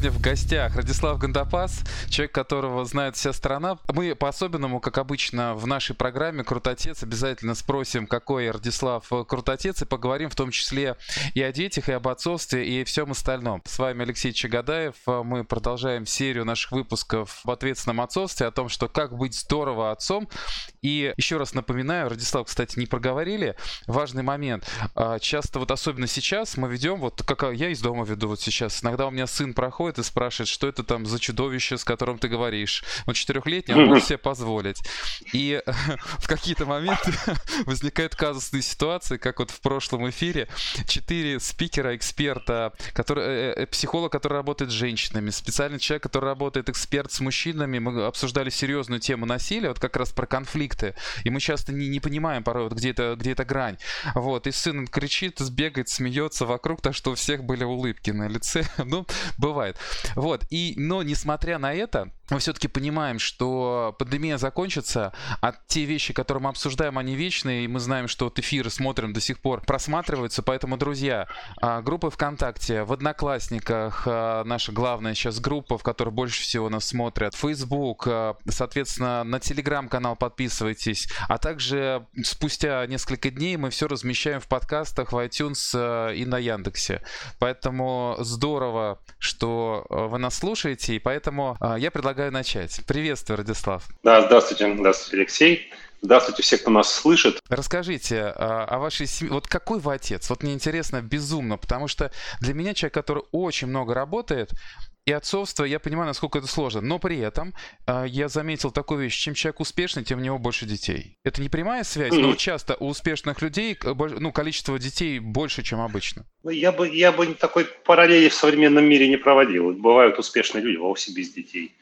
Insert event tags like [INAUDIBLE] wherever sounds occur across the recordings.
сегодня в гостях Радислав Гандапас, человек, которого знает вся страна. Мы по-особенному, как обычно, в нашей программе «Крутотец» обязательно спросим, какой Радислав Крутотец, и поговорим в том числе и о детях, и об отцовстве, и всем остальном. С вами Алексей Чагадаев. Мы продолжаем серию наших выпусков в ответственном отцовстве, о том, что как быть здорово отцом. И еще раз напоминаю, Радислав, кстати, не проговорили, важный момент. А, часто, вот особенно сейчас, мы ведем, вот как я из дома веду вот сейчас, иногда у меня сын проходит и спрашивает, что это там за чудовище, с которым ты говоришь. Он четырехлетний, он может себе позволить. И [LAUGHS] в какие-то моменты [LAUGHS] возникают казусные ситуации, как вот в прошлом эфире. Четыре спикера, эксперта, который, э, э, психолог, который работает с женщинами, специальный человек, который работает эксперт с мужчинами. Мы обсуждали серьезную тему насилия, вот как раз про конфликты. И мы часто не, не понимаем порой, вот где, это, где эта грань. Вот, и сын кричит, сбегает, смеется вокруг, так что у всех были улыбки на лице. [LAUGHS] ну, бывает. Вот, и, но несмотря на это, мы все-таки понимаем, что пандемия закончится, а те вещи, которые мы обсуждаем, они вечные, и мы знаем, что вот эфиры смотрим до сих пор, просматриваются, поэтому, друзья, а, группы ВКонтакте, в Одноклассниках, а, наша главная сейчас группа, в которой больше всего нас смотрят, Facebook, а, соответственно, на Телеграм-канал подписывайтесь, а также спустя несколько дней мы все размещаем в подкастах в iTunes и на Яндексе. Поэтому здорово, что вы нас слушаете, и поэтому я предлагаю предлагаю начать. Приветствую, Радислав. Да, здравствуйте, здравствуйте, Алексей. Здравствуйте все, кто нас слышит. Расскажите а, о вашей семье. Вот какой вы отец? Вот мне интересно безумно, потому что для меня человек, который очень много работает, и отцовство, я понимаю, насколько это сложно. Но при этом э, я заметил такую вещь, чем человек успешный, тем у него больше детей. Это не прямая связь, mm-hmm. но часто у успешных людей ну, количество детей больше, чем обычно. Ну, я бы, я бы такой параллели в современном мире не проводил. Бывают успешные люди вовсе без детей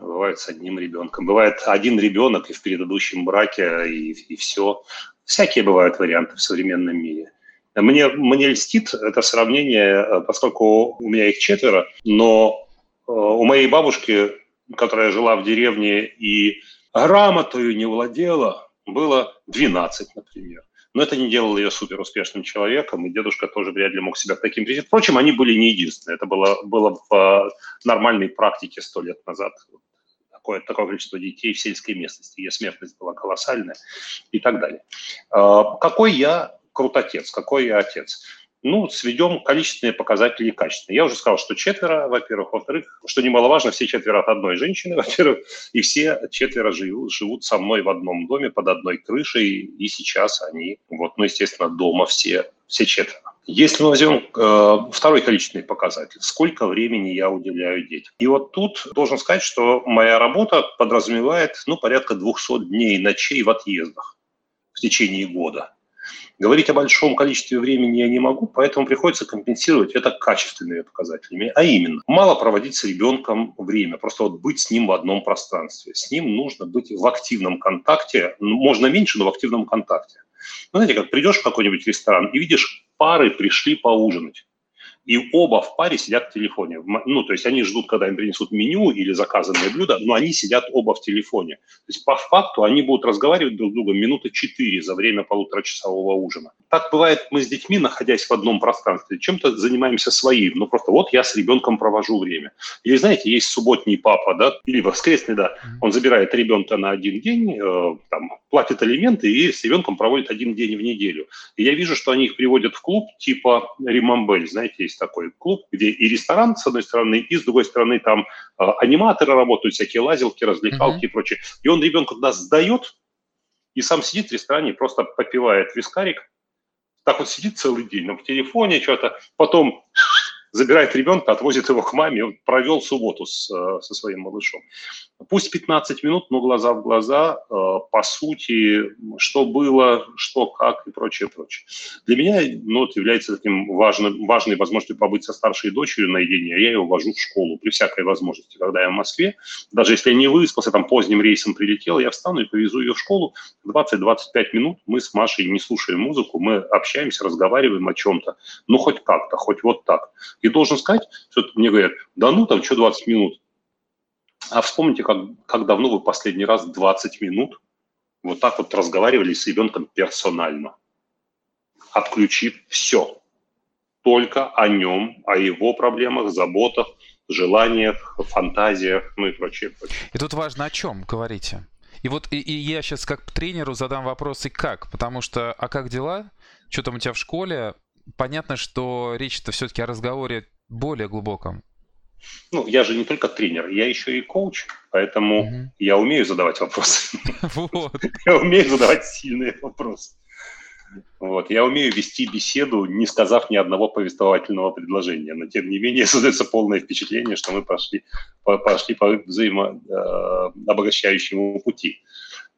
бывает с одним ребенком. Бывает один ребенок и в предыдущем браке, и, и все. Всякие бывают варианты в современном мире. Мне, мне льстит это сравнение, поскольку у меня их четверо, но э, у моей бабушки, которая жила в деревне и грамотою не владела, было 12, например. Но это не делало ее супер успешным человеком, и дедушка тоже вряд ли мог себя таким прийти. Впрочем, они были не единственные. Это было, было в э, нормальной практике сто лет назад такое, такое количество детей в сельской местности, ее смертность была колоссальная и так далее. А, какой я крутотец, какой я отец? Ну, сведем количественные показатели и качественные. Я уже сказал, что четверо, во-первых. Во-вторых, что немаловажно, все четверо от одной женщины, [LAUGHS] во-первых. И все четверо живут, живут со мной в одном доме, под одной крышей. И сейчас они, вот, ну, естественно, дома все, все четверо. Если мы возьмем э, второй количественный показатель, сколько времени я уделяю детям. И вот тут должен сказать, что моя работа подразумевает ну, порядка 200 дней ночей в отъездах в течение года. Говорить о большом количестве времени я не могу, поэтому приходится компенсировать это качественными показателями. А именно, мало проводить с ребенком время, просто вот быть с ним в одном пространстве. С ним нужно быть в активном контакте, можно меньше, но в активном контакте. Ну, знаете, как придешь в какой-нибудь ресторан и видишь, пары пришли поужинать и оба в паре сидят в телефоне. Ну, то есть они ждут, когда им принесут меню или заказанное блюдо, но они сидят оба в телефоне. То есть по факту они будут разговаривать друг с другом минуты четыре за время полуторачасового ужина. Так бывает мы с детьми, находясь в одном пространстве, чем-то занимаемся своим. Ну, просто вот я с ребенком провожу время. Или, знаете, есть субботний папа, да, или воскресный, да, он забирает ребенка на один день, э, там, платит алименты и с ребенком проводит один день в неделю. И я вижу, что они их приводят в клуб типа Римамбель, знаете, есть такой клуб, где и ресторан, с одной стороны, и с другой стороны там э, аниматоры работают, всякие лазилки, развлекалки mm-hmm. и прочее. И он ребенка туда сдает, и сам сидит в ресторане, просто попивает вискарик, так вот сидит целый день, но в телефоне что-то, потом забирает ребенка, отвозит его к маме, он провел субботу с, э, со своим малышом. Пусть 15 минут, но глаза в глаза, э, по сути, что было, что, как и прочее, прочее. Для меня ну, это является таким важным, важной возможностью побыть со старшей дочерью наедине. Я ее вожу в школу при всякой возможности. Когда я в Москве, даже если я не выспался, там поздним рейсом прилетел, я встану и повезу ее в школу. 20-25 минут мы с Машей не слушаем музыку, мы общаемся, разговариваем о чем-то. Ну, хоть как-то, хоть вот так. И должен сказать, что мне говорят, да ну, там, что 20 минут? А вспомните, как, как давно вы последний раз 20 минут вот так вот разговаривали с ребенком персонально, отключив все. Только о нем, о его проблемах, заботах, желаниях, фантазиях, ну и прочее, прочее. И тут важно о чем говорите. И вот и, и я сейчас как тренеру задам вопрос и как, потому что а как дела? Что там у тебя в школе? Понятно, что речь-то все-таки о разговоре более глубоком. Ну, я же не только тренер, я еще и коуч, поэтому угу. я умею задавать вопросы. [LAUGHS] Вот. [LAUGHS] Я умею задавать сильные вопросы. Вот. Я умею вести беседу, не сказав ни одного повествовательного предложения, но тем не менее [LAUGHS] создается полное впечатление, что мы пошли, пошли по взаимообогащающему э, пути.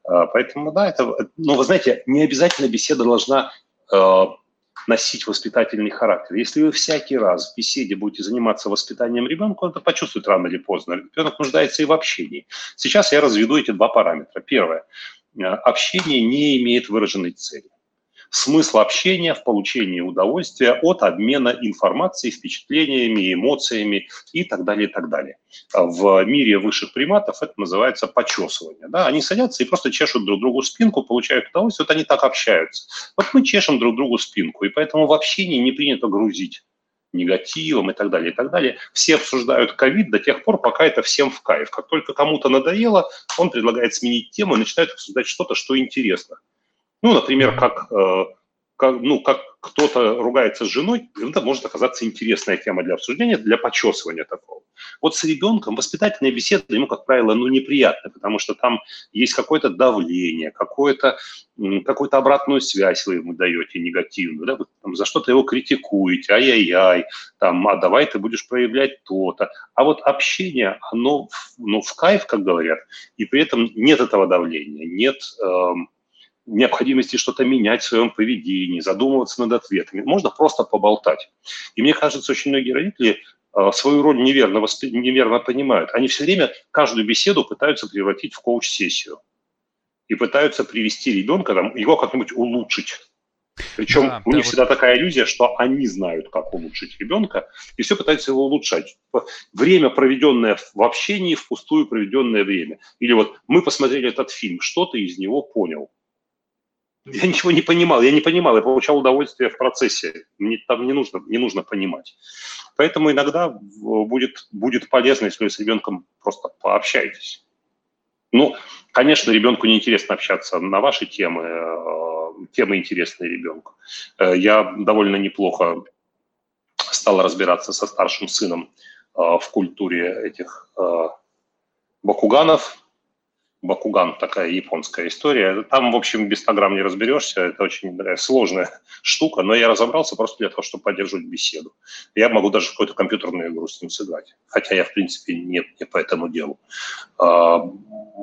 А, поэтому, да, это, ну, вы знаете, не обязательно беседа должна э, носить воспитательный характер. Если вы всякий раз в беседе будете заниматься воспитанием ребенка, он это почувствует рано или поздно. Ребенок нуждается и в общении. Сейчас я разведу эти два параметра. Первое. Э, общение не имеет выраженной цели смысл общения в получении удовольствия от обмена информацией, впечатлениями, эмоциями и так далее, и так далее. В мире высших приматов это называется почесывание. Да? Они садятся и просто чешут друг другу спинку, получают удовольствие, вот они так общаются. Вот мы чешем друг другу спинку, и поэтому в общении не принято грузить негативом и так далее, и так далее. Все обсуждают ковид до тех пор, пока это всем в кайф. Как только кому-то надоело, он предлагает сменить тему и начинает обсуждать что-то, что интересно. Ну, например, как, э, как, ну, как кто-то ругается с женой, это может оказаться интересная тема для обсуждения, для почесывания такого. Вот с ребенком воспитательная беседа ему, как правило, ну, неприятна, потому что там есть какое-то давление, какое-то, какую-то обратную связь вы ему даете негативную, да, вы там, за что-то его критикуете, ай-яй-яй, там, а давай ты будешь проявлять то-то. А вот общение, оно ну, в кайф, как говорят, и при этом нет этого давления, нет... Эм, необходимости что-то менять в своем поведении, задумываться над ответами. Можно просто поболтать. И мне кажется, очень многие родители э, свою роль неверно, воспри... неверно понимают. Они все время каждую беседу пытаются превратить в коуч-сессию. И пытаются привести ребенка, там, его как-нибудь улучшить. Причем да, у них да, всегда вот... такая иллюзия, что они знают, как улучшить ребенка, и все пытаются его улучшать. Время, проведенное в общении, впустую проведенное время. Или вот мы посмотрели этот фильм, что ты из него понял – я ничего не понимал, я не понимал, я получал удовольствие в процессе. Мне там не нужно, не нужно понимать. Поэтому иногда будет, будет полезно, если вы с ребенком просто пообщаетесь. Ну, конечно, ребенку неинтересно общаться на ваши темы, э, темы интересные ребенку. Э, я довольно неплохо стал разбираться со старшим сыном э, в культуре этих бакуганов, Бакуган, такая японская история. Там, в общем, без 100 грамм не разберешься, это очень такая сложная [LAUGHS] штука, но я разобрался просто для того, чтобы поддерживать беседу. Я могу даже какую-то компьютерную игру с ним сыграть, хотя я, в принципе, не, не по этому делу. А,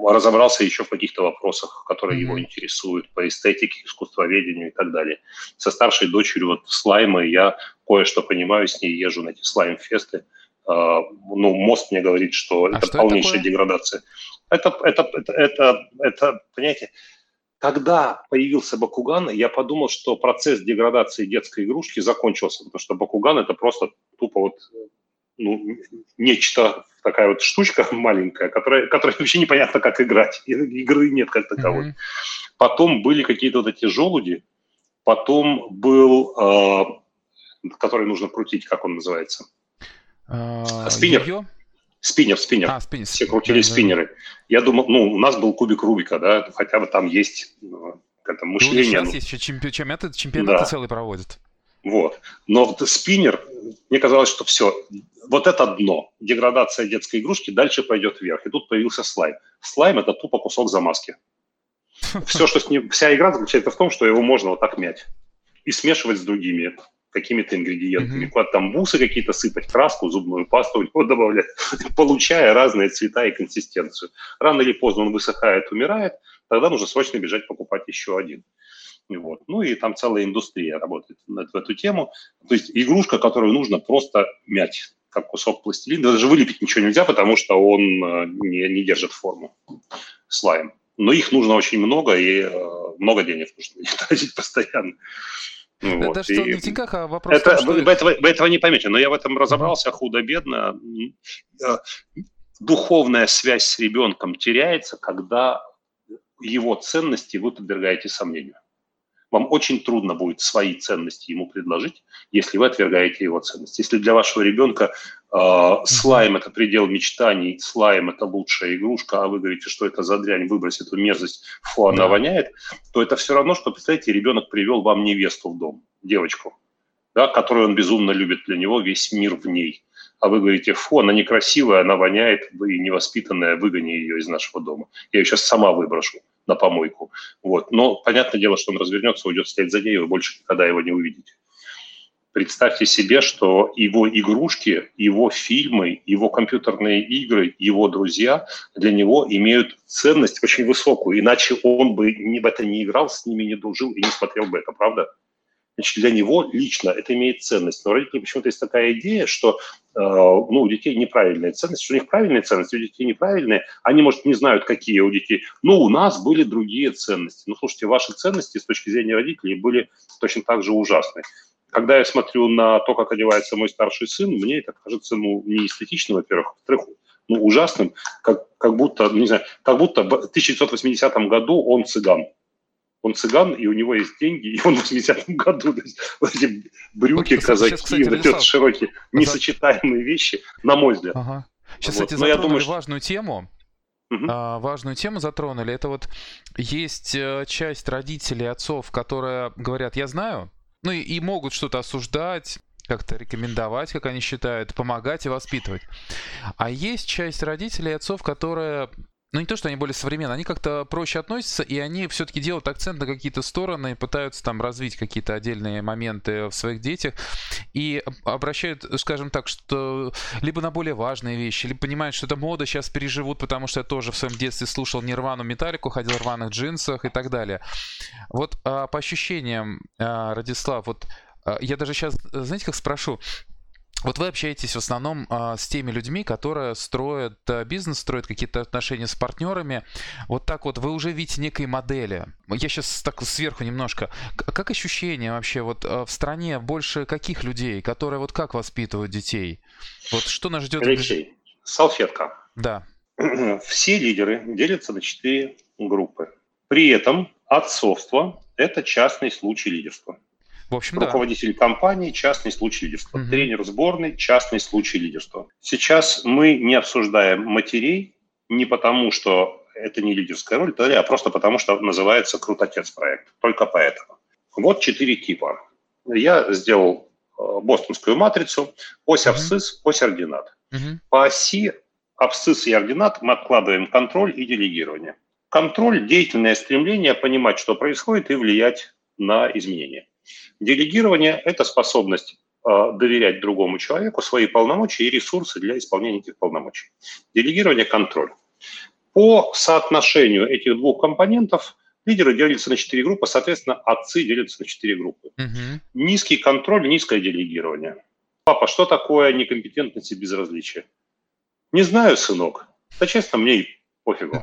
разобрался еще в каких-то вопросах, которые его интересуют, по эстетике, искусствоведению и так далее. Со старшей дочерью вот слаймы я кое-что понимаю, с ней езжу на эти слайм-фесты. Uh, ну, мост мне говорит, что а это что полнейшая это деградация. Это, это, это, это, это, понимаете, когда появился Бакуган, я подумал, что процесс деградации детской игрушки закончился, потому что Бакуган это просто тупо вот ну, нечто, такая вот штучка [LAUGHS] маленькая, которая, которая вообще непонятно, как играть. Игры нет как таковой. Mm-hmm. Потом были какие-то вот эти желуди, потом был, э, который нужно крутить, как он называется? Uh, Спиннер. Йо-йо? Спиннер, спиннер. А, спиннер. Все крутили да, спиннеры. Да. Я думал, ну, у нас был кубик Рубика, да, хотя бы там есть ну, это мышление. сейчас ну, есть еще чемпи- чемпионаты, чемпионаты да. целые проводят. Вот. Но вот спиннер, мне казалось, что все, вот это дно, деградация детской игрушки, дальше пойдет вверх. И тут появился слайм. Слайм – это тупо кусок замазки. [LAUGHS] Все, что с ним, вся игра заключается в том, что его можно вот так мять и смешивать с другими какими-то ингредиентами. Mm-hmm. Куда там бусы какие-то сыпать, краску, зубную пасту вот [LAUGHS] добавлять, получая разные цвета и консистенцию. Рано или поздно он высыхает, умирает, тогда нужно срочно бежать покупать еще один. Вот. Ну и там целая индустрия работает в эту тему. То есть игрушка, которую нужно просто мять, как кусок пластилина. Даже вылепить ничего нельзя, потому что он э, не, не держит форму слайм. Но их нужно очень много, и э, много денег нужно [LAUGHS] тратить постоянно. Вот. Это что, и... не в деньгах, а вопрос это, том, что... Вы, этого, вы этого не поймете, но я в этом разобрался худо-бедно. Э, духовная связь с ребенком теряется, когда его ценности вы подвергаете сомнению. Вам очень трудно будет свои ценности ему предложить, если вы отвергаете его ценности. Если для вашего ребенка э, слайм – это предел мечтаний, слайм – это лучшая игрушка, а вы говорите, что это за дрянь, выбрось эту мерзость, фу, она да. воняет, то это все равно, что, представляете, ребенок привел вам невесту в дом, девочку, да, которую он безумно любит, для него весь мир в ней. А вы говорите, фу, она некрасивая, она воняет, вы невоспитанная, выгони ее из нашего дома. Я ее сейчас сама выброшу на помойку. Вот. Но понятное дело, что он развернется, уйдет стоять за ней, вы больше никогда его не увидите. Представьте себе, что его игрушки, его фильмы, его компьютерные игры, его друзья для него имеют ценность очень высокую, иначе он бы в это не играл, с ними не дружил и не смотрел бы это, правда? Значит, для него лично это имеет ценность. Но у родителей почему-то есть такая идея, что э, ну, у детей неправильная ценность, что у них правильные ценности, у детей неправильные. Они, может, не знают, какие у детей. Но у нас были другие ценности. Ну, слушайте, ваши ценности с точки зрения родителей были точно так же ужасны. Когда я смотрю на то, как одевается мой старший сын, мне это кажется, ну, не эстетично, во-первых, во-вторых, ну, ужасным, как, как будто, не знаю, как будто в 1980 году он цыган он цыган, и у него есть деньги, и он в 80-м году, то есть, вот эти брюки, вот, казаки, сейчас, кстати, вот эти широкие, несочетаемые вещи, на мой взгляд. Ага. Сейчас, вот. кстати, затронули думаю, важную тему. Угу. Важную тему затронули. Это вот есть э, часть родителей, отцов, которые говорят, я знаю, ну и, и могут что-то осуждать, как-то рекомендовать, как они считают, помогать и воспитывать. А есть часть родителей и отцов, которые ну не то, что они более современные, они как-то проще относятся, и они все-таки делают акцент на какие-то стороны, пытаются там развить какие-то отдельные моменты в своих детях, и обращают, скажем так, что либо на более важные вещи, либо понимают, что это мода сейчас переживут, потому что я тоже в своем детстве слушал Нирвану Металлику, ходил в рваных джинсах и так далее. Вот а, по ощущениям, а, Радислав, вот а, я даже сейчас, знаете, как спрошу, вот вы общаетесь в основном а, с теми людьми, которые строят а, бизнес, строят какие-то отношения с партнерами. Вот так вот вы уже видите некие модели. Я сейчас так сверху немножко. Как ощущение вообще вот а, в стране больше каких людей, которые вот как воспитывают детей? Вот что нас ждет? Алексей, салфетка. Да. [CLEARS THROAT] Все лидеры делятся на четыре группы. При этом отцовство – это частный случай лидерства. В общем, Руководитель да. компании – частный случай лидерства. Угу. Тренер сборной – частный случай лидерства. Сейчас мы не обсуждаем матерей не потому, что это не лидерская роль, а просто потому, что называется «Крутотец» проект. Только поэтому. Вот четыре типа. Я сделал э, бостонскую матрицу, ось абсцисс, ось ординат. Угу. По оси абсцисс и ординат мы откладываем контроль и делегирование. Контроль – деятельное стремление понимать, что происходит, и влиять на изменения. Делегирование – это способность э, доверять другому человеку свои полномочия и ресурсы для исполнения этих полномочий. Делегирование – контроль. По соотношению этих двух компонентов лидеры делятся на четыре группы, соответственно, отцы делятся на четыре группы. Угу. Низкий контроль, низкое делегирование. Папа, что такое некомпетентность и безразличие? Не знаю, сынок. Да честно, мне и пофигу.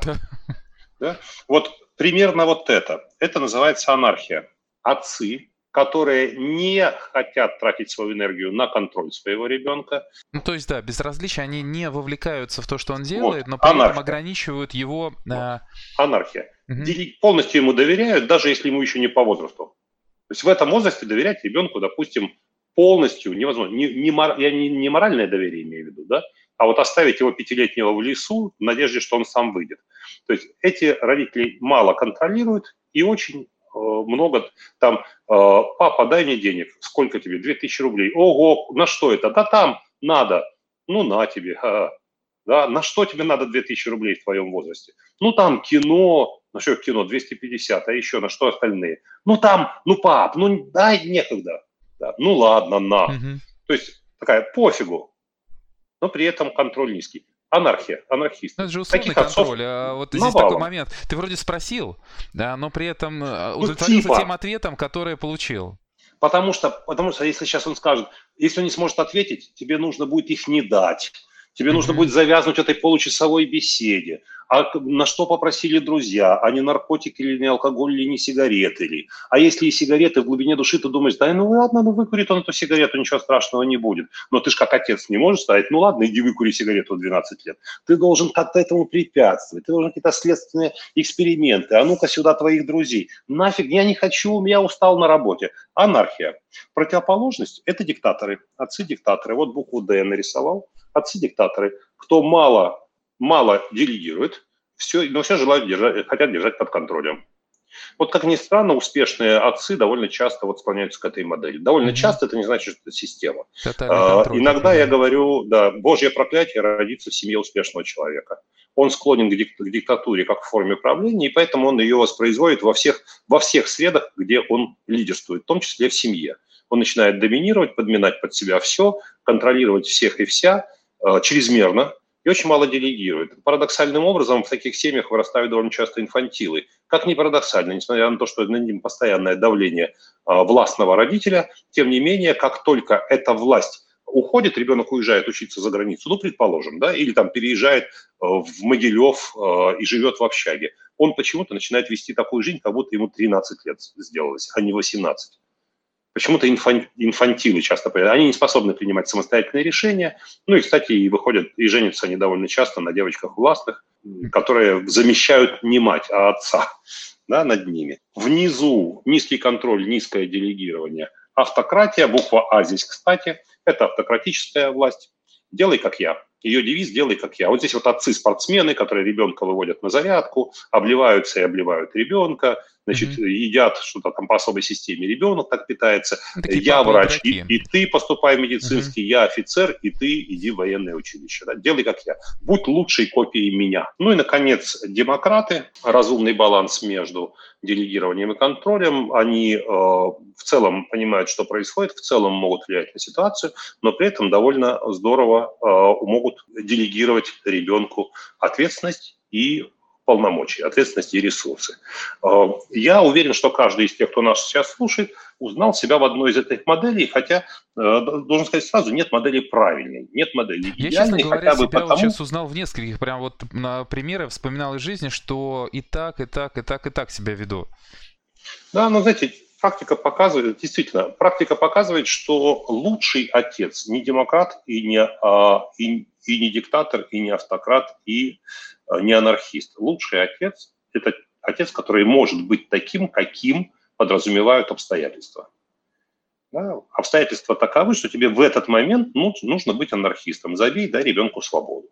Да? Вот примерно вот это. Это называется анархия. Отцы которые не хотят тратить свою энергию на контроль своего ребенка. Ну, то есть, да, безразличие, они не вовлекаются в то, что он делает, вот, но при анархия. этом ограничивают его... Вот. Э... Анархия. Угу. Полностью ему доверяют, даже если ему еще не по возрасту. То есть в этом возрасте доверять ребенку, допустим, полностью невозможно. Не, не, я не, не моральное доверие имею в виду, да, а вот оставить его пятилетнего в лесу в надежде, что он сам выйдет. То есть эти родители мало контролируют и очень много там, э, папа, дай мне денег, сколько тебе, 2000 рублей, ого, на что это, да там надо, ну на тебе, ха да, на что тебе надо 2000 рублей в твоем возрасте? Ну там кино, на что кино, 250, а еще на что остальные? Ну там, ну пап, ну дай некогда, да, ну ладно, на. Угу. То есть такая пофигу, но при этом контроль низкий анархия, анархист. Ну, это же условный Таких контроль. А вот здесь навалом. такой момент. Ты вроде спросил, да, но при этом э, ну, удовлетворился типа. тем ответом, который получил. Потому что, потому что если сейчас он скажет, если он не сможет ответить, тебе нужно будет их не дать. Тебе нужно будет завязнуть этой получасовой беседе. А на что попросили друзья? А не наркотики или не алкоголь, или не сигареты ли? А если и сигареты, в глубине души ты думаешь, да ну ладно, ну выкурит он эту сигарету, ничего страшного не будет. Но ты же как отец не можешь сказать, ну ладно, иди выкури сигарету в 12 лет. Ты должен как-то этому препятствовать, ты должен какие-то следственные эксперименты. А ну-ка сюда твоих друзей. Нафиг, я не хочу, я устал на работе. Анархия. Противоположность – это диктаторы, отцы-диктаторы. Вот букву «Д» я нарисовал отцы-диктаторы, кто мало, мало делегирует, все, но все желают держать, хотят держать под контролем. Вот как ни странно, успешные отцы довольно часто вот склоняются к этой модели. Довольно mm-hmm. часто это не значит, что это система. А, иногда я говорю, да, божье проклятие родиться в семье успешного человека. Он склонен к, дик- к диктатуре как в форме правления, и поэтому он ее воспроизводит во всех, во всех средах, где он лидерствует, в том числе в семье. Он начинает доминировать, подминать под себя все, контролировать всех и вся, чрезмерно и очень мало делегирует. Парадоксальным образом в таких семьях вырастают довольно часто инфантилы. Как ни парадоксально, несмотря на то, что на ним постоянное давление э, властного родителя, тем не менее, как только эта власть уходит, ребенок уезжает учиться за границу, ну, предположим, да, или там переезжает э, в Могилев и живет в общаге, он почему-то начинает вести такую жизнь, как будто ему 13 лет сделалось, а не 18. Почему-то инфан, инфантилы часто Они не способны принимать самостоятельные решения. Ну и, кстати, и выходят, и женятся они довольно часто на девочках властных, которые замещают не мать, а отца да, над ними. Внизу низкий контроль, низкое делегирование. Автократия, буква А здесь, кстати, это автократическая власть. Делай, как я. Ее девиз «делай, как я». Вот здесь вот отцы-спортсмены, которые ребенка выводят на зарядку, обливаются и обливают ребенка, значит, mm-hmm. едят что-то там по особой системе, ребенок так питается. Такие я врач, и, и ты поступай в медицинский, mm-hmm. я офицер, и ты иди в военное училище. Да? Делай, как я. Будь лучшей копией меня. Ну и, наконец, демократы. Разумный баланс между делегированием и контролем. Они э, в целом понимают, что происходит, в целом могут влиять на ситуацию, но при этом довольно здорово э, могут делегировать ребенку ответственность и полномочий, ответственности и ресурсы. Э, я уверен, что каждый из тех, кто нас сейчас слушает, узнал себя в одной из этих моделей, хотя, э, должен сказать сразу, нет модели правильной, нет модели идеальной, Я, честно говоря, хотя бы себя потому... вот сейчас узнал в нескольких, прям вот на примеры вспоминал из жизни, что и так, и так, и так, и так себя веду. Да, но знаете, практика показывает, действительно, практика показывает, что лучший отец не демократ и не, а, и, и не диктатор, и не автократ, и не анархист. Лучший отец – это отец, который может быть таким, каким подразумевают обстоятельства. Да? Обстоятельства таковы, что тебе в этот момент ну, нужно быть анархистом. Забей, дай ребенку свободу.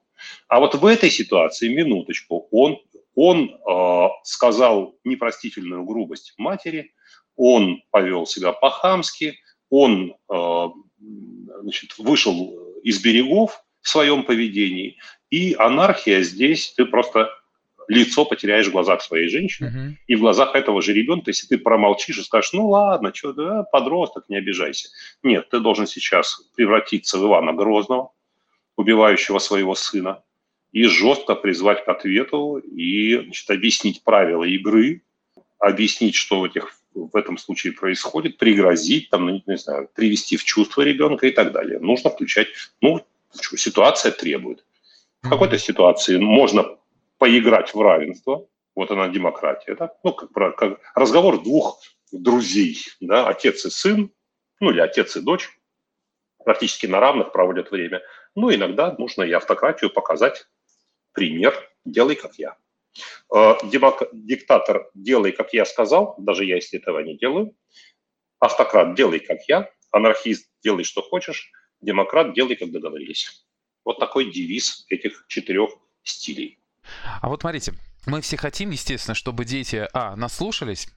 А вот в этой ситуации, минуточку, он, он э, сказал непростительную грубость матери, он повел себя по-хамски, он э, значит, вышел из берегов в своем поведении, и анархия здесь, ты просто лицо потеряешь в глазах своей женщины uh-huh. и в глазах этого же ребенка, если ты промолчишь и скажешь, ну ладно, что, да, подросток, не обижайся. Нет, ты должен сейчас превратиться в Ивана Грозного, убивающего своего сына, и жестко призвать к ответу и значит, объяснить правила игры, объяснить, что в, этих, в этом случае происходит, пригрозить, там, ну, не знаю, привести в чувство ребенка и так далее. Нужно включать, ну, ситуация требует. В какой-то ситуации можно поиграть в равенство, вот она демократия, да? ну, как, как разговор двух друзей, да, отец и сын, ну, или отец и дочь, практически на равных проводят время. Ну, иногда нужно и автократию показать пример «делай, как я». Э, демок... Диктатор «делай, как я сказал», даже я, если этого не делаю. Автократ «делай, как я», анархист «делай, что хочешь», демократ «делай, как договорились». Вот такой девиз этих четырех стилей. А вот смотрите, мы все хотим, естественно, чтобы дети, а, нас слушались,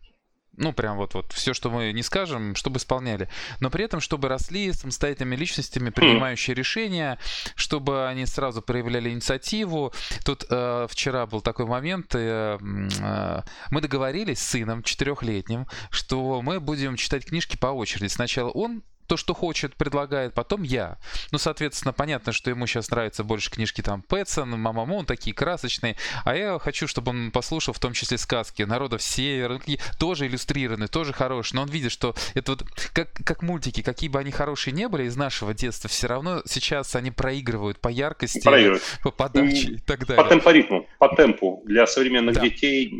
ну, прям вот, вот все, что мы не скажем, чтобы исполняли. Но при этом, чтобы росли самостоятельными личностями, принимающие решения, чтобы они сразу проявляли инициативу. Тут э, вчера был такой момент, э, э, мы договорились с сыном четырехлетним, что мы будем читать книжки по очереди. Сначала он то, что хочет, предлагает, потом я. Ну, соответственно, понятно, что ему сейчас нравятся больше книжки там Пэтсон, Мама Мун, такие красочные, а я хочу, чтобы он послушал в том числе сказки народов севера, тоже иллюстрированы, тоже хорошие, но он видит, что это вот как, как мультики, какие бы они хорошие не были из нашего детства, все равно сейчас они проигрывают по яркости, проигрывают. по подаче и так далее. По темпоритму, по темпу. Для современных да. детей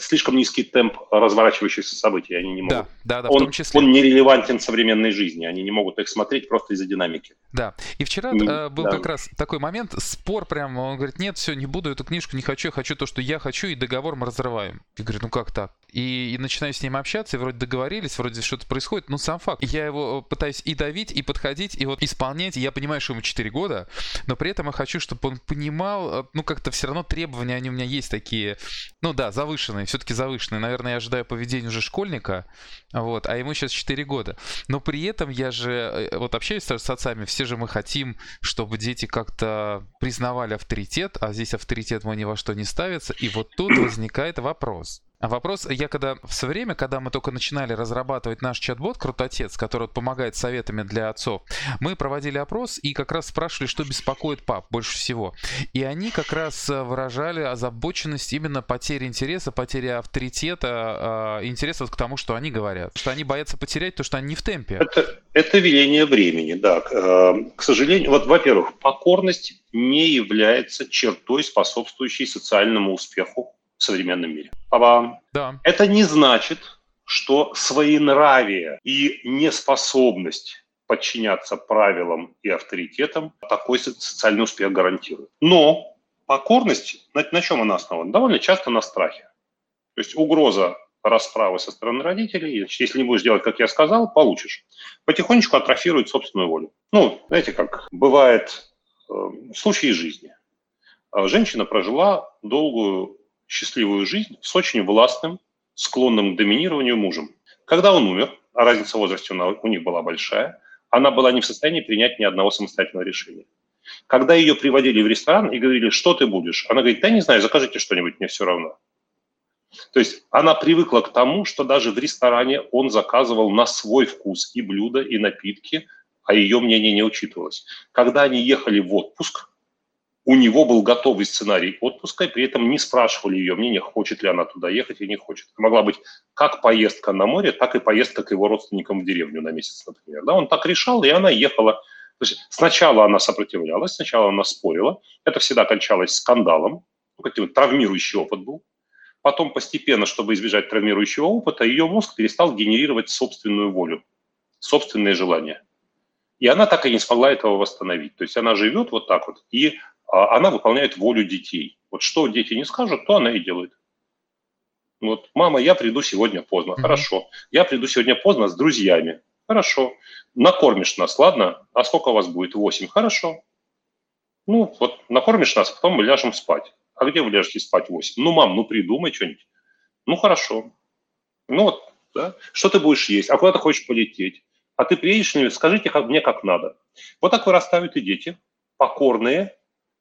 слишком низкий темп разворачивающихся событий, они не могут. Да, да, да он, в том числе. Он нерелевантен современной жизни, они не могут их смотреть просто из-за динамики. Да, и вчера не, э, был да. как раз такой момент, спор прям, он говорит, нет, все, не буду эту книжку, не хочу, я хочу то, что я хочу, и договор мы разрываем. Я говорю, ну как так? И, и начинаю с ним общаться, и вроде договорились, вроде что-то происходит, ну сам факт. Я его пытаюсь и давить, и подходить, и вот исполнять, и я понимаю, что ему 4 года, но при этом я хочу, чтобы он понимал, э, ну как-то все равно требования, они у меня есть такие, ну да, завышенные, все-таки завышенные. Наверное, я ожидаю поведения уже школьника, вот, а ему сейчас 4 года. Но при этом я же, э, вот общаюсь с отцами, все же мы хотим, чтобы дети как-то признавали авторитет, а здесь авторитет мой ни во что не ставится, и вот тут возникает вопрос. А вопрос, я когда в свое время, когда мы только начинали разрабатывать наш чат-бот Крутотец, который помогает советами для отцов, мы проводили опрос и как раз спрашивали, что беспокоит пап больше всего. И они как раз э, выражали озабоченность именно потери интереса, потери авторитета, э, интереса к тому, что они говорят. Что они боятся потерять то, что они не в темпе. Это, это веление времени, да. Э, к сожалению, вот, во-первых, покорность не является чертой, способствующей социальному успеху в современном мире. Да. Это не значит, что своенравие и неспособность подчиняться правилам и авторитетам такой социальный успех гарантирует. Но покорность, на, на чем она основана? Довольно часто на страхе. То есть угроза расправы со стороны родителей, значит, если не будешь делать, как я сказал, получишь. Потихонечку атрофирует собственную волю. Ну, знаете, как бывает э, в случае жизни. Женщина прожила долгую счастливую жизнь с очень властным, склонным к доминированию мужем. Когда он умер, а разница в возрасте у них была большая, она была не в состоянии принять ни одного самостоятельного решения. Когда ее приводили в ресторан и говорили, что ты будешь, она говорит, да не знаю, закажите что-нибудь, мне все равно. То есть она привыкла к тому, что даже в ресторане он заказывал на свой вкус и блюда, и напитки, а ее мнение не учитывалось. Когда они ехали в отпуск, у него был готовый сценарий отпуска, и при этом не спрашивали ее мнение, хочет ли она туда ехать или не хочет. Это могла быть как поездка на море, так и поездка к его родственникам в деревню на месяц, например. Да, он так решал, и она ехала. То есть сначала она сопротивлялась, сначала она спорила. Это всегда кончалось скандалом, ну, каким-то травмирующий опыт был. Потом постепенно, чтобы избежать травмирующего опыта, ее мозг перестал генерировать собственную волю, собственные желания. И она так и не смогла этого восстановить. То есть она живет вот так вот, и она выполняет волю детей. Вот что дети не скажут, то она и делает. Вот, мама, я приду сегодня поздно. Mm-hmm. Хорошо. Я приду сегодня поздно с друзьями. Хорошо. Накормишь нас, ладно? А сколько у вас будет? Восемь. Хорошо. Ну, вот накормишь нас, потом мы ляжем спать. А где вы ляжете спать восемь? Ну, мам, ну придумай что-нибудь. Ну, хорошо. Ну вот, да. Что ты будешь есть? А куда ты хочешь полететь? А ты приедешь, скажите мне, как надо. Вот так вырастают и дети, покорные,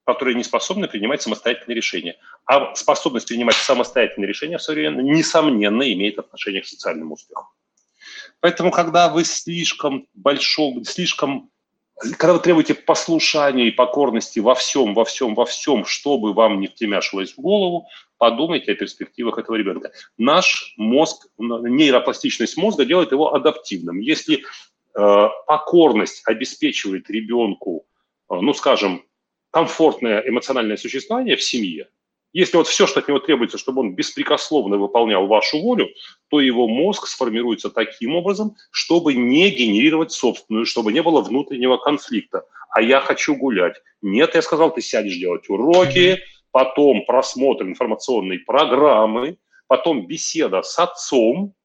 которые не способны принимать самостоятельные решения. А способность принимать самостоятельные решения в современном, несомненно, имеет отношение к социальному успеху. Поэтому, когда вы слишком большом, слишком когда вы требуете послушания и покорности во всем, во всем, во всем, чтобы вам не втемяшилось в голову, подумайте о перспективах этого ребенка. Наш мозг, нейропластичность мозга делает его адаптивным. Если э, покорность обеспечивает ребенку, э, ну, скажем, комфортное эмоциональное существование в семье, если вот все, что от него требуется, чтобы он беспрекословно выполнял вашу волю, то его мозг сформируется таким образом, чтобы не генерировать собственную, чтобы не было внутреннего конфликта. А я хочу гулять. Нет, я сказал, ты сядешь делать уроки, потом просмотр информационной программы, потом беседа с отцом,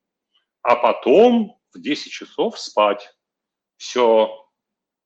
а потом в 10 часов спать. Все,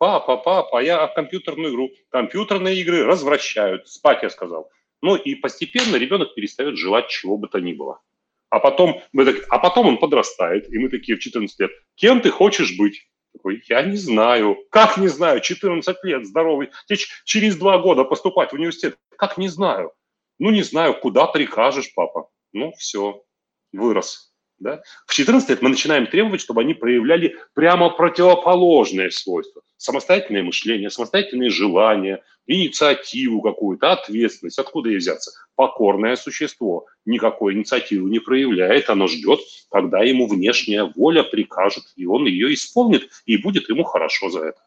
Папа, папа, я компьютерную игру. Компьютерные игры развращают. Спать, я сказал. Ну и постепенно ребенок перестает желать чего бы то ни было. А потом, мы так, а потом он подрастает, и мы такие в 14 лет. Кем ты хочешь быть? Такой, я не знаю. Как не знаю? 14 лет, здоровый. Тебе через два года поступать в университет. Как не знаю? Ну, не знаю, куда прикажешь, папа. Ну, все, вырос. Да? В 14 лет мы начинаем требовать, чтобы они проявляли прямо противоположные свойства. Самостоятельное мышление, самостоятельные желания, инициативу какую-то, ответственность. Откуда ей взяться? Покорное существо. Никакой инициативы не проявляет, оно ждет, когда ему внешняя воля прикажет, и он ее исполнит, и будет ему хорошо за это.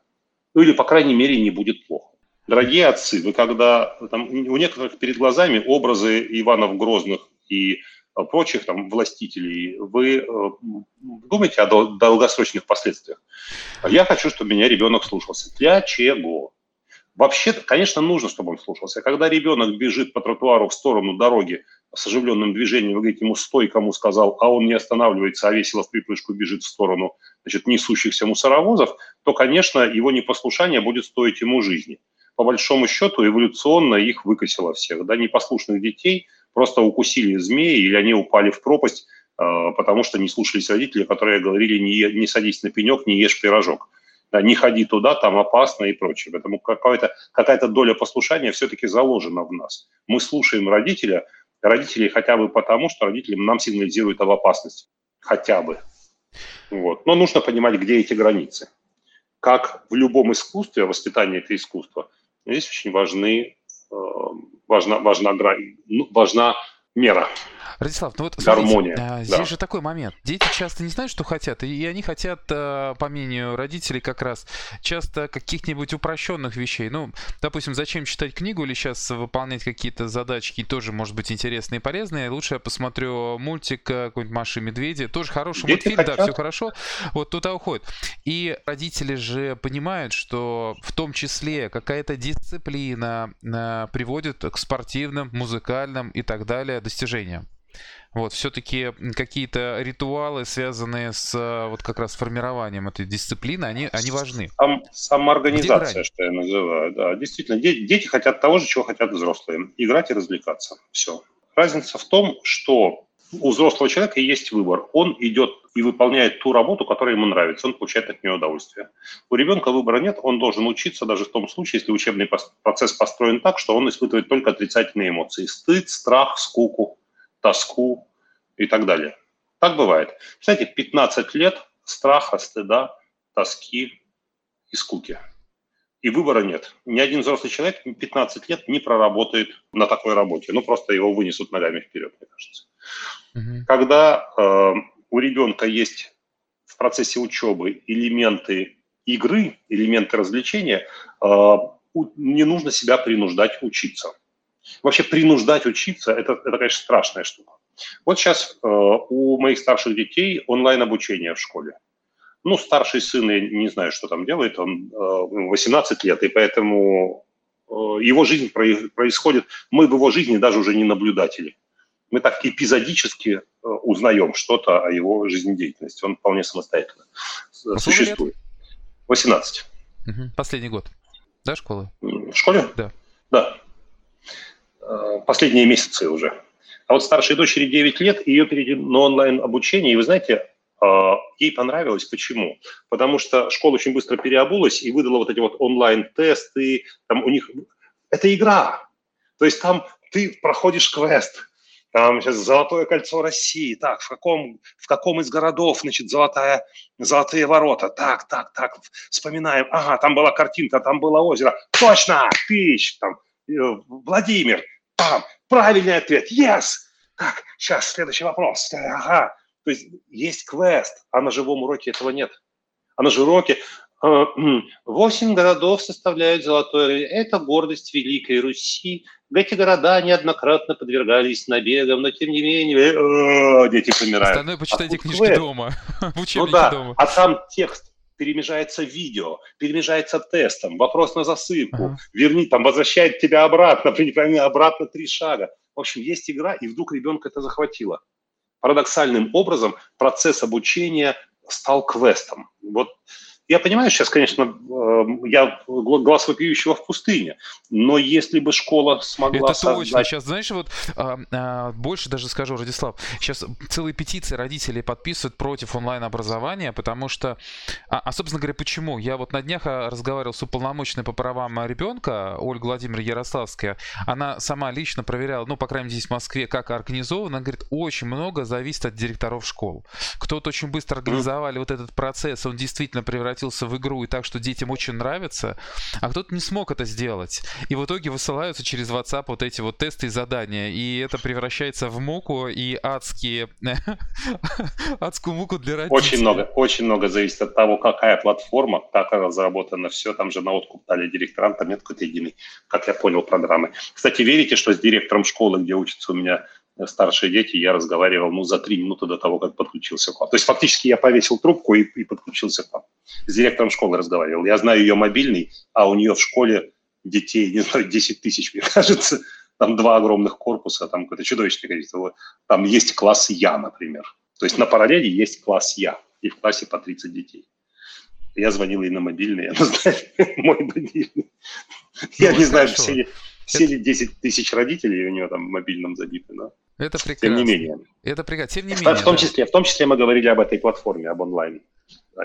Ну или, по крайней мере, не будет плохо. Дорогие отцы, вы когда там, у некоторых перед глазами образы Иванов Грозных и прочих там властителей, вы э, думаете о долгосрочных последствиях. Я хочу, чтобы меня ребенок слушался. Для чего? Вообще, конечно, нужно, чтобы он слушался. Когда ребенок бежит по тротуару в сторону дороги с оживленным движением, вы говорите ему «стой», кому сказал, а он не останавливается, а весело в припрыжку бежит в сторону значит, несущихся мусоровозов, то, конечно, его непослушание будет стоить ему жизни. По большому счету, эволюционно их выкосило всех. Да, непослушных детей – просто укусили змеи или они упали в пропасть, э, потому что не слушались родители, которые говорили не, не садись на пенек, не ешь пирожок. Да, не ходи туда, там опасно и прочее. Поэтому какая-то какая доля послушания все-таки заложена в нас. Мы слушаем родителя, родителей хотя бы потому, что родители нам сигнализируют об опасности. Хотя бы. Вот. Но нужно понимать, где эти границы. Как в любом искусстве, воспитание – это искусство, здесь очень важны важна, важна, ну, важна мера. Радислав, ну вот Гармония. Смотрите, а, здесь да. же такой момент. Дети часто не знают, что хотят, и они хотят, э, по мнению родителей, как раз часто каких-нибудь упрощенных вещей. Ну, допустим, зачем читать книгу или сейчас выполнять какие-то задачки, тоже, может быть, интересные и полезные. Лучше я посмотрю мультик э, какой-нибудь Маши Медведи. Тоже хороший Дети мультфильм, хотят. да, все хорошо. Вот туда уходит. И родители же понимают, что в том числе какая-то дисциплина э, приводит к спортивным, музыкальным и так далее достижениям. Вот, все-таки какие-то ритуалы, связанные с э, вот как раз формированием этой дисциплины, они, они важны. Сам, самоорганизация, что я называю, да. Действительно, дети, дети хотят того же, чего хотят взрослые. Играть и развлекаться. Все. Разница в том, что у взрослого человека есть выбор. Он идет и выполняет ту работу, которая ему нравится, он получает от нее удовольствие. У ребенка выбора нет, он должен учиться даже в том случае, если учебный процесс построен так, что он испытывает только отрицательные эмоции. Стыд, страх, скуку, тоску и так далее. Так бывает. Кстати, 15 лет страха, стыда, тоски и скуки. И выбора нет. Ни один взрослый человек 15 лет не проработает на такой работе. Ну, просто его вынесут ногами вперед, мне кажется. Угу. Когда э, у ребенка есть в процессе учебы элементы игры, элементы развлечения, э, не нужно себя принуждать учиться. Вообще принуждать учиться это, – это, конечно, страшная штука. Вот сейчас э, у моих старших детей онлайн-обучение в школе. Ну, старший сын, я не знаю, что там делает, он э, 18 лет, и поэтому э, его жизнь происходит, мы в его жизни даже уже не наблюдатели. Мы так эпизодически э, узнаем что-то о его жизнедеятельности. Он вполне самостоятельно а существует. Лет? 18. Угу. Последний год, да, школы? В школе? Да. Да. Э, последние месяцы уже. А вот старшей дочери 9 лет, ее перевели на онлайн-обучение, и вы знаете, э, ей понравилось. Почему? Потому что школа очень быстро переобулась и выдала вот эти вот онлайн-тесты. Там у них... Это игра. То есть там ты проходишь квест, там сейчас Золотое кольцо России, так, в каком, в каком из городов, значит, золотая, золотые ворота, так, так, так, вспоминаем, ага, там была картинка, там было озеро, точно, тысяч, там, э, Владимир, там, правильный ответ, yes! Так, сейчас следующий вопрос. Ага. То есть есть квест, а на живом уроке этого нет. А на живом уроке э, восемь городов составляют золотой. Это гордость Великой Руси. Эти города неоднократно подвергались набегам, но тем не менее э, дети помирают. Остальное почитайте а книжки квест. дома, [LAUGHS] в учебнике ну, да. дома. А там текст перемежается видео, перемежается тестом, вопрос на засыпку, uh-huh. верни, там, возвращает тебя обратно, [LAUGHS] при обратно три шага. В общем, есть игра, и вдруг ребенка это захватило. Парадоксальным образом процесс обучения стал квестом. Вот Я понимаю, сейчас, конечно, эм, я глаз вопиющего в пустыне, но если бы школа смогла Это создать... точно. Сейчас, знаешь, вот а, а, больше даже скажу, Радислав, сейчас целые петиции родителей подписывают против онлайн-образования, потому что, а, а, собственно говоря, почему? Я вот на днях а, разговаривал с уполномоченной по правам ребенка Ольга Владимировна Ярославская. Она сама лично проверяла, ну, по крайней мере, здесь в Москве, как организовано. Она говорит, очень много зависит от директоров школ. Кто-то очень быстро организовали вот этот процесс, он действительно превратился в игру и так, что детям очень нравится, а кто-то не смог это сделать. И в итоге высылаются через WhatsApp вот эти вот тесты и задания, и это превращается в муку и адские, [LAUGHS] адскую муку для родителей. Очень много, очень много зависит от того, какая платформа, как разработано все, там же на откуп дали директорам, там нет какой-то единой, как я понял, программы. Кстати, верите, что с директором школы, где учатся у меня старшие дети, я разговаривал ну, за три минуты до того, как подключился к вам. То есть фактически я повесил трубку и, и подключился к вам. С директором школы разговаривал. Я знаю ее мобильный, а у нее в школе детей, не знаю, 10 тысяч, мне [LAUGHS] кажется. Там два огромных корпуса, там какое-то чудовищное количество. Там есть класс Я, например. То есть на параллели есть класс Я, и в классе по 30 детей. Я звонил ей на мобильный, она [LAUGHS] знает мой мобильный. Я ну, не знаю, все ли, все ли 10 тысяч родителей у нее там в мобильном забиты, но... Это прекрасно. Тем не менее. Это прекрасно. Тем не менее. В, том да. числе, в том числе мы говорили об этой платформе, об онлайн.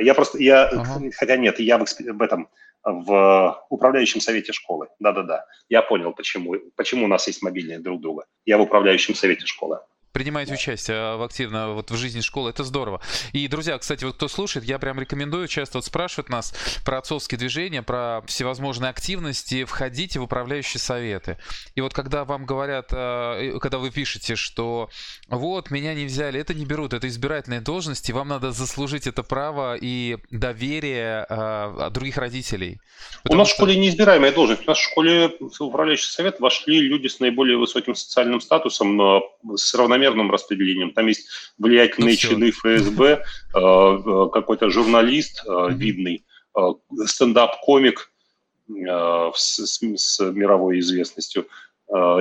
Я просто, я, ага. хотя нет, я в, в этом, в управляющем совете школы. Да-да-да. Я понял, почему, почему у нас есть мобильные друг друга. Я в управляющем совете школы принимаете участие а, в активно вот в жизни школы, это здорово. И, друзья, кстати, вот кто слушает, я прям рекомендую, часто вот спрашивают нас про отцовские движения, про всевозможные активности, входите в управляющие советы. И вот когда вам говорят, а, когда вы пишете, что вот, меня не взяли, это не берут, это избирательные должности, вам надо заслужить это право и доверие а, других родителей. У нас что... в школе неизбираемая должность. У нас в школе в управляющий совет вошли люди с наиболее высоким социальным статусом, с равномерным равномерным распределением. Там есть влиятельные ну, чины ФСБ, э, э, какой-то журналист э, видный, стендап-комик с, с мировой известностью.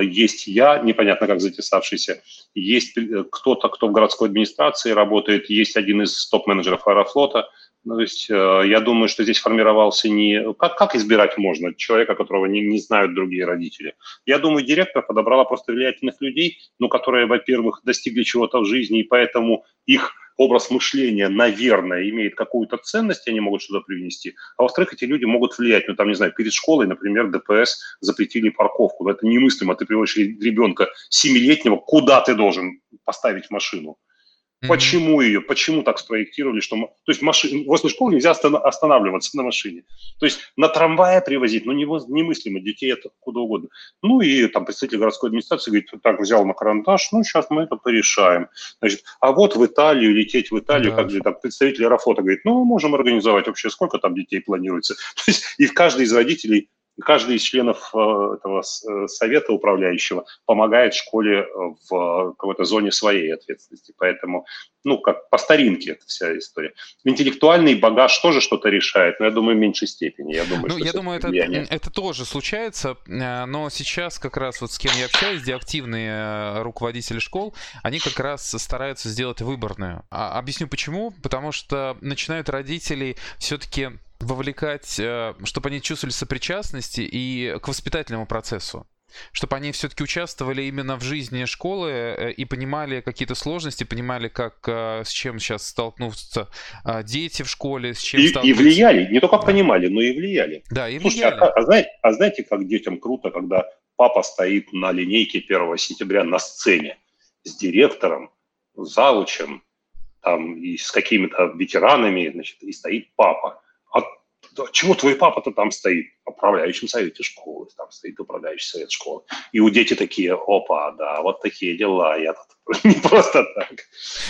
Есть я, непонятно как затесавшийся, есть кто-то, кто в городской администрации работает, есть один из топ-менеджеров Аэрофлота – ну, то есть э, я думаю, что здесь формировался не... Как, как избирать можно человека, которого не, не знают другие родители? Я думаю, директор подобрала просто влиятельных людей, ну, которые, во-первых, достигли чего-то в жизни, и поэтому их образ мышления, наверное, имеет какую-то ценность, они могут что-то привнести. А во-вторых, эти люди могут влиять. Ну, там, не знаю, перед школой, например, ДПС запретили парковку. Но это немыслимо. Ты приводишь ребенка семилетнего, куда ты должен поставить машину? Mm-hmm. Почему ее, почему так спроектировали, что... То есть машин, возле школы нельзя останавливаться на машине. То есть на трамвае привозить, ну, немыслимо, детей это куда угодно. Ну, и там представитель городской администрации говорит, так, взял на карандаш, ну, сейчас мы это порешаем. Значит, а вот в Италию, лететь в Италию, да. как там представитель Аэрофлота говорит, ну, мы можем организовать вообще, сколько там детей планируется. [LAUGHS] То есть и в каждый из родителей каждый из членов э, этого э, совета управляющего помогает школе э, в какой-то зоне своей ответственности. Поэтому, ну, как по старинке эта вся история. Интеллектуальный багаж тоже что-то решает, но я думаю, в меньшей степени. Я думаю, ну, я думаю, это, это тоже случается, но сейчас как раз вот с кем я общаюсь, где активные руководители школ, они как раз стараются сделать выборную. А, объясню почему. Потому что начинают родители все-таки вовлекать, э, чтобы они чувствовали сопричастности и к воспитательному процессу. Чтобы они все-таки участвовали именно в жизни школы э, и понимали какие-то сложности, понимали, как э, с чем сейчас столкнутся дети в школе, с чем и, и влияли, не только понимали, но и влияли. Да, и Слушайте, влияли. А, а, знаете, а знаете, как детям круто, когда папа стоит на линейке 1 сентября на сцене с директором, заучем, там, и с какими-то ветеранами, значит, и стоит папа да, чего твой папа-то там стоит? В управляющем совете школы, там стоит управляющий совет школы. И у дети такие, опа, да, вот такие дела, я тут [LAUGHS] не просто так.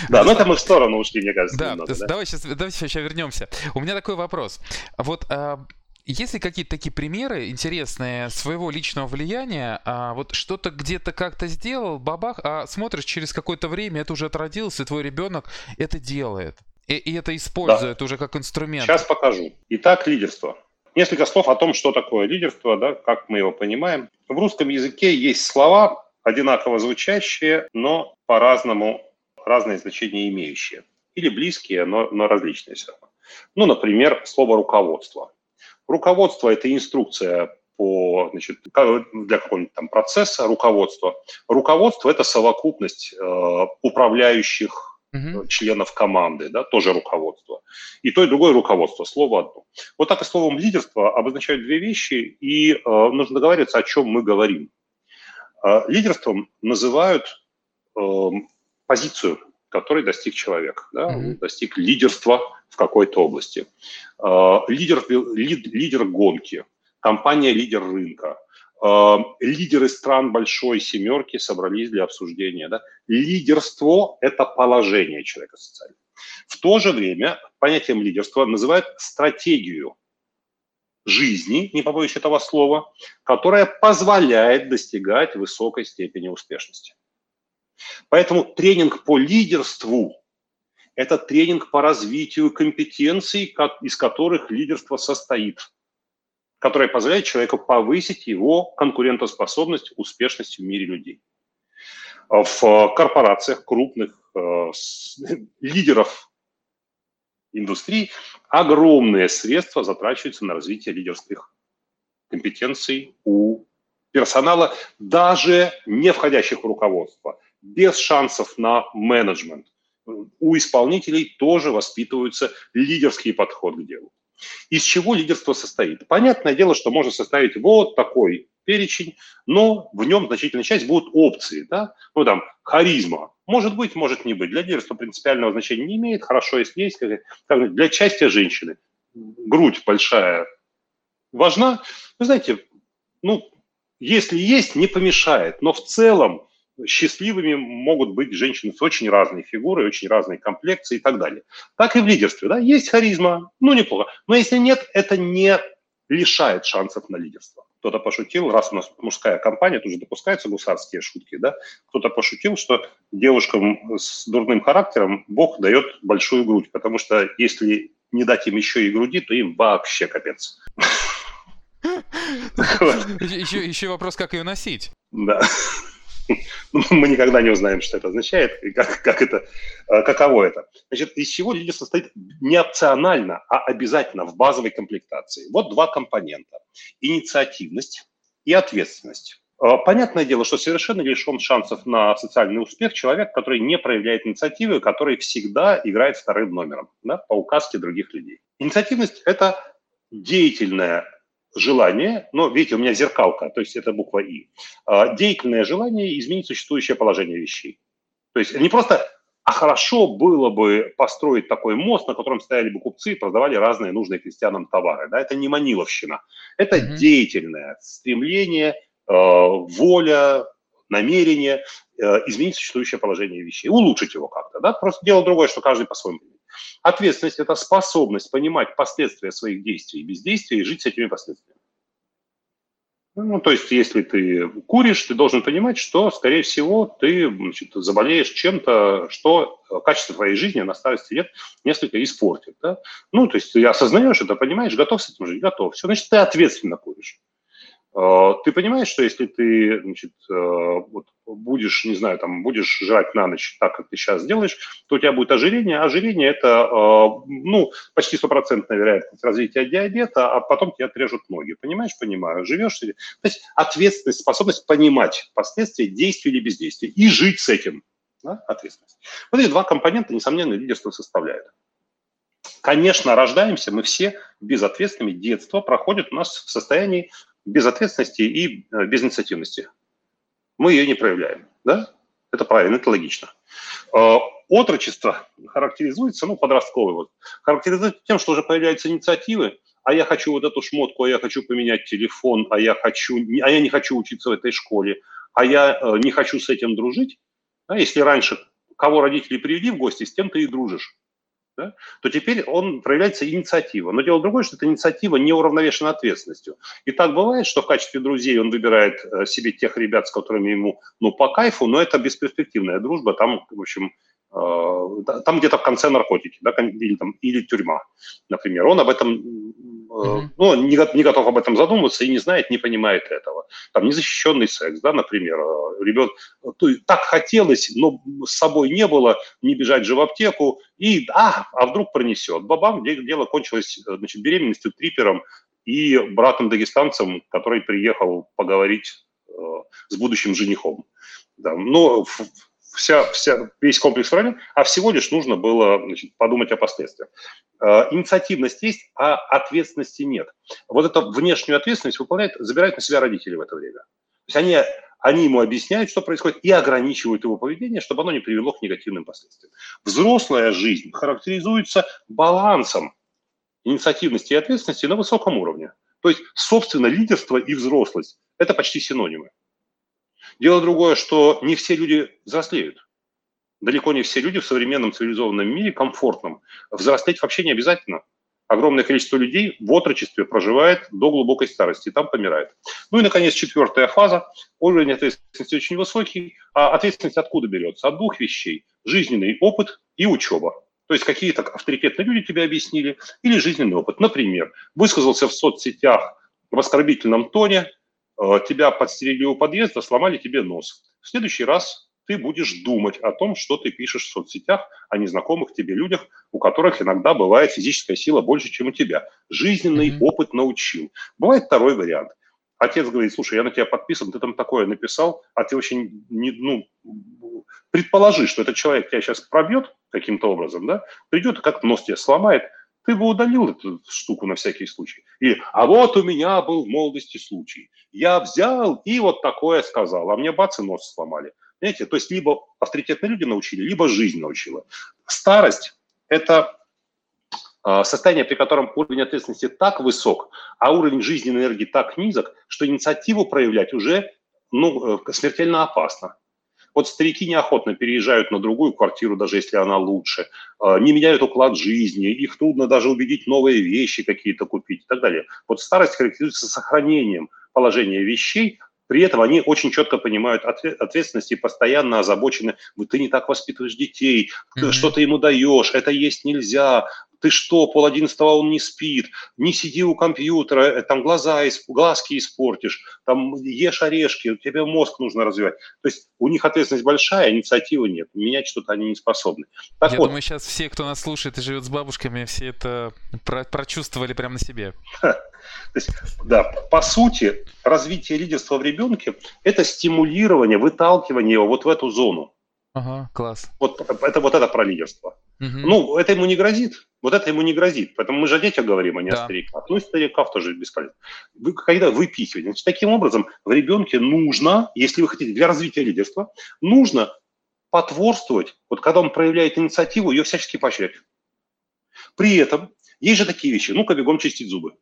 Да, но это мы в сторону ушли, мне кажется, да, немного, да? Давай сейчас, давай сейчас вернемся. У меня такой вопрос. Вот а, есть ли какие-то такие примеры интересные своего личного влияния? А, вот что-то где-то как-то сделал, бабах, а смотришь, через какое-то время это уже отродилось, и твой ребенок это делает. И, и это используют да. уже как инструмент. Сейчас покажу. Итак, лидерство. Несколько слов о том, что такое лидерство, да, как мы его понимаем. В русском языке есть слова, одинаково звучащие, но по-разному, разные значения имеющие. Или близкие, но, но различные все равно. Ну, например, слово «руководство». Руководство – это инструкция по, значит, для какого-нибудь там процесса руководства. Руководство – это совокупность э, управляющих угу. членов команды, да, тоже руководство. И то, и другое руководство, слово одно. Вот так и словом лидерство обозначают две вещи, и э, нужно договариваться, о чем мы говорим. Э, лидерством называют э, позицию, которой достиг человек, да, угу. достиг лидерства в какой-то области. Э, лидер, лид, лидер гонки, компания лидер рынка, лидеры стран большой семерки собрались для обсуждения. Да? Лидерство – это положение человека социального. В то же время понятием лидерства называют стратегию жизни, не побоюсь этого слова, которая позволяет достигать высокой степени успешности. Поэтому тренинг по лидерству – это тренинг по развитию компетенций, из которых лидерство состоит – которая позволяет человеку повысить его конкурентоспособность, успешность в мире людей. В корпорациях крупных э, [LAUGHS] лидеров индустрии огромные средства затрачиваются на развитие лидерских компетенций у персонала, даже не входящих в руководство, без шансов на менеджмент. У исполнителей тоже воспитываются лидерский подход к делу. Из чего лидерство состоит? Понятное дело, что можно составить вот такой перечень, но в нем значительная часть будут опции, да, ну там, харизма, может быть, может не быть, для лидерства принципиального значения не имеет, хорошо, если есть, как, для части женщины. Грудь большая важна, вы знаете, ну, если есть, не помешает, но в целом счастливыми могут быть женщины с очень разной фигурой, очень разной комплекцией и так далее. Так и в лидерстве. Да? Есть харизма, ну неплохо. Но если нет, это не лишает шансов на лидерство. Кто-то пошутил, раз у нас мужская компания, тут же допускаются гусарские шутки, да? Кто-то пошутил, что девушкам с дурным характером Бог дает большую грудь, потому что если не дать им еще и груди, то им вообще капец. [LAUGHS] Еще, вопрос, как ее носить. Да. [LAUGHS] мы никогда не узнаем, что это означает и как, как это, э, каково это. Значит, из чего лидерство состоит не опционально, а обязательно в базовой комплектации. Вот два компонента. Инициативность и ответственность. Э, понятное дело, что совершенно лишен шансов на социальный успех человек, который не проявляет инициативы, который всегда играет вторым номером да, по указке других людей. Инициативность – это деятельная желание, но видите, у меня зеркалка, то есть это буква И, а, деятельное желание изменить существующее положение вещей. То есть не просто, а хорошо было бы построить такой мост, на котором стояли бы купцы и продавали разные нужные крестьянам товары. Да? Это не маниловщина, это mm-hmm. деятельное стремление, а, воля, намерение а, изменить существующее положение вещей, улучшить его как-то. Да? Просто дело другое, что каждый по-своему Ответственность – это способность понимать последствия своих действий и бездействия и жить с этими последствиями. Ну, то есть, если ты куришь, ты должен понимать, что, скорее всего, ты значит, заболеешь чем-то, что качество твоей жизни на старости лет несколько испортит. Да? Ну, то есть, ты осознаешь это, понимаешь, готов с этим жить, готов. Все, значит, ты ответственно куришь. А, ты понимаешь, что если ты значит, э, вот, будешь, не знаю, там, будешь жрать на ночь так, как ты сейчас делаешь, то у тебя будет ожирение. Ожирение – это э, ну, почти стопроцентная вероятность развития диабета, а потом тебе отрежут ноги. Понимаешь? Понимаю. Живешь? То есть ответственность, способность понимать последствия действия или бездействия и жить с этим. Да? Ответственность. Вот эти два компонента, несомненно, лидерство составляют. Конечно, рождаемся мы все безответственными. Детство проходит у нас в состоянии безответственности и э, безинициативности. Мы ее не проявляем. Да? Это правильно, это логично. Э, отрочество характеризуется, ну, подростковый вот, характеризуется тем, что уже появляются инициативы, а я хочу вот эту шмотку, а я хочу поменять телефон, а я, хочу, а я не хочу учиться в этой школе, а я э, не хочу с этим дружить. Да, если раньше кого родители привели в гости, с тем ты и дружишь да, то теперь он проявляется инициатива. Но дело другое, что эта инициатива не уравновешена ответственностью. И так бывает, что в качестве друзей он выбирает э, себе тех ребят, с которыми ему ну, по кайфу, но это бесперспективная дружба, там, в общем, э, там где-то в конце наркотики, да, или, там, или тюрьма, например. Он об этом mm-hmm. ну, не, не готов об этом задумываться и не знает, не понимает этого. Там незащищенный секс, да, например, э, ребенок так хотелось, но с собой не было, не бежать же в аптеку, и а, а вдруг пронесет. Бабам, дело кончилось значит, беременностью, трипером и братом-дагестанцем, который приехал поговорить э, с будущим женихом. Да, но вся, вся, весь комплекс правильно, а всего лишь нужно было значит, подумать о последствиях. Э, инициативность есть, а ответственности нет. Вот эту внешнюю ответственность выполняют, забирают на себя родители в это время. То есть они, они ему объясняют, что происходит, и ограничивают его поведение, чтобы оно не привело к негативным последствиям. Взрослая жизнь характеризуется балансом инициативности и ответственности на высоком уровне. То есть, собственно, лидерство и взрослость – это почти синонимы. Дело другое, что не все люди взрослеют. Далеко не все люди в современном цивилизованном мире комфортном. Взрослеть вообще не обязательно. Огромное количество людей в отрочестве проживает до глубокой старости, и там помирает. Ну и, наконец, четвертая фаза. Уровень ответственности очень высокий. А ответственность откуда берется? От двух вещей. Жизненный опыт и учеба. То есть какие-то авторитетные люди тебе объяснили, или жизненный опыт. Например, высказался в соцсетях в оскорбительном тоне, тебя подстерегли у подъезда, сломали тебе нос. В следующий раз ты будешь думать о том, что ты пишешь в соцсетях о незнакомых тебе людях, у которых иногда бывает физическая сила больше, чем у тебя. Жизненный mm-hmm. опыт научил. Бывает второй вариант. Отец говорит, слушай, я на тебя подписан, ты там такое написал, а ты очень, не, ну, предположи, что этот человек тебя сейчас пробьет каким-то образом, да, придет и как нос тебе сломает, ты бы удалил эту штуку на всякий случай. И, а вот у меня был в молодости случай. Я взял и вот такое сказал, а мне бац и нос сломали. Понимаете, то есть либо авторитетные люди научили, либо жизнь научила. Старость – это а, состояние, при котором уровень ответственности так высок, а уровень жизненной энергии так низок, что инициативу проявлять уже ну, э, смертельно опасно. Вот старики неохотно переезжают на другую квартиру, даже если она лучше, а, не меняют уклад жизни, их трудно даже убедить новые вещи какие-то купить и так далее. Вот старость характеризуется сохранением положения вещей, при этом они очень четко понимают ответственность и постоянно озабочены, ты не так воспитываешь детей, mm-hmm. что ты ему даешь, это есть нельзя, ты что, пол одиннадцатого он не спит, не сиди у компьютера, э, там глаза, глазки испортишь, там ешь орешки, тебе мозг нужно развивать. То есть у них ответственность большая, инициативы нет, менять что-то они не способны. Так Я вот, думаю, сейчас все, кто нас слушает и живет с бабушками, все это про прочувствовали прямо на себе. То есть, да, по сути, развитие лидерства в ребенке – это стимулирование, выталкивание его вот в эту зону. Ага, класс. Вот это вот это про лидерство. Угу. Ну, это ему не грозит. Вот это ему не грозит. Поэтому мы же о детях говорим, а не да. о стариках. Ну, и стариков тоже бесполезно. Вы, когда выпихиваете. Значит, таким образом, в ребенке нужно, если вы хотите, для развития лидерства, нужно потворствовать. Вот когда он проявляет инициативу, ее всячески поощрять. При этом есть же такие вещи. Ну-ка, бегом чистить зубы.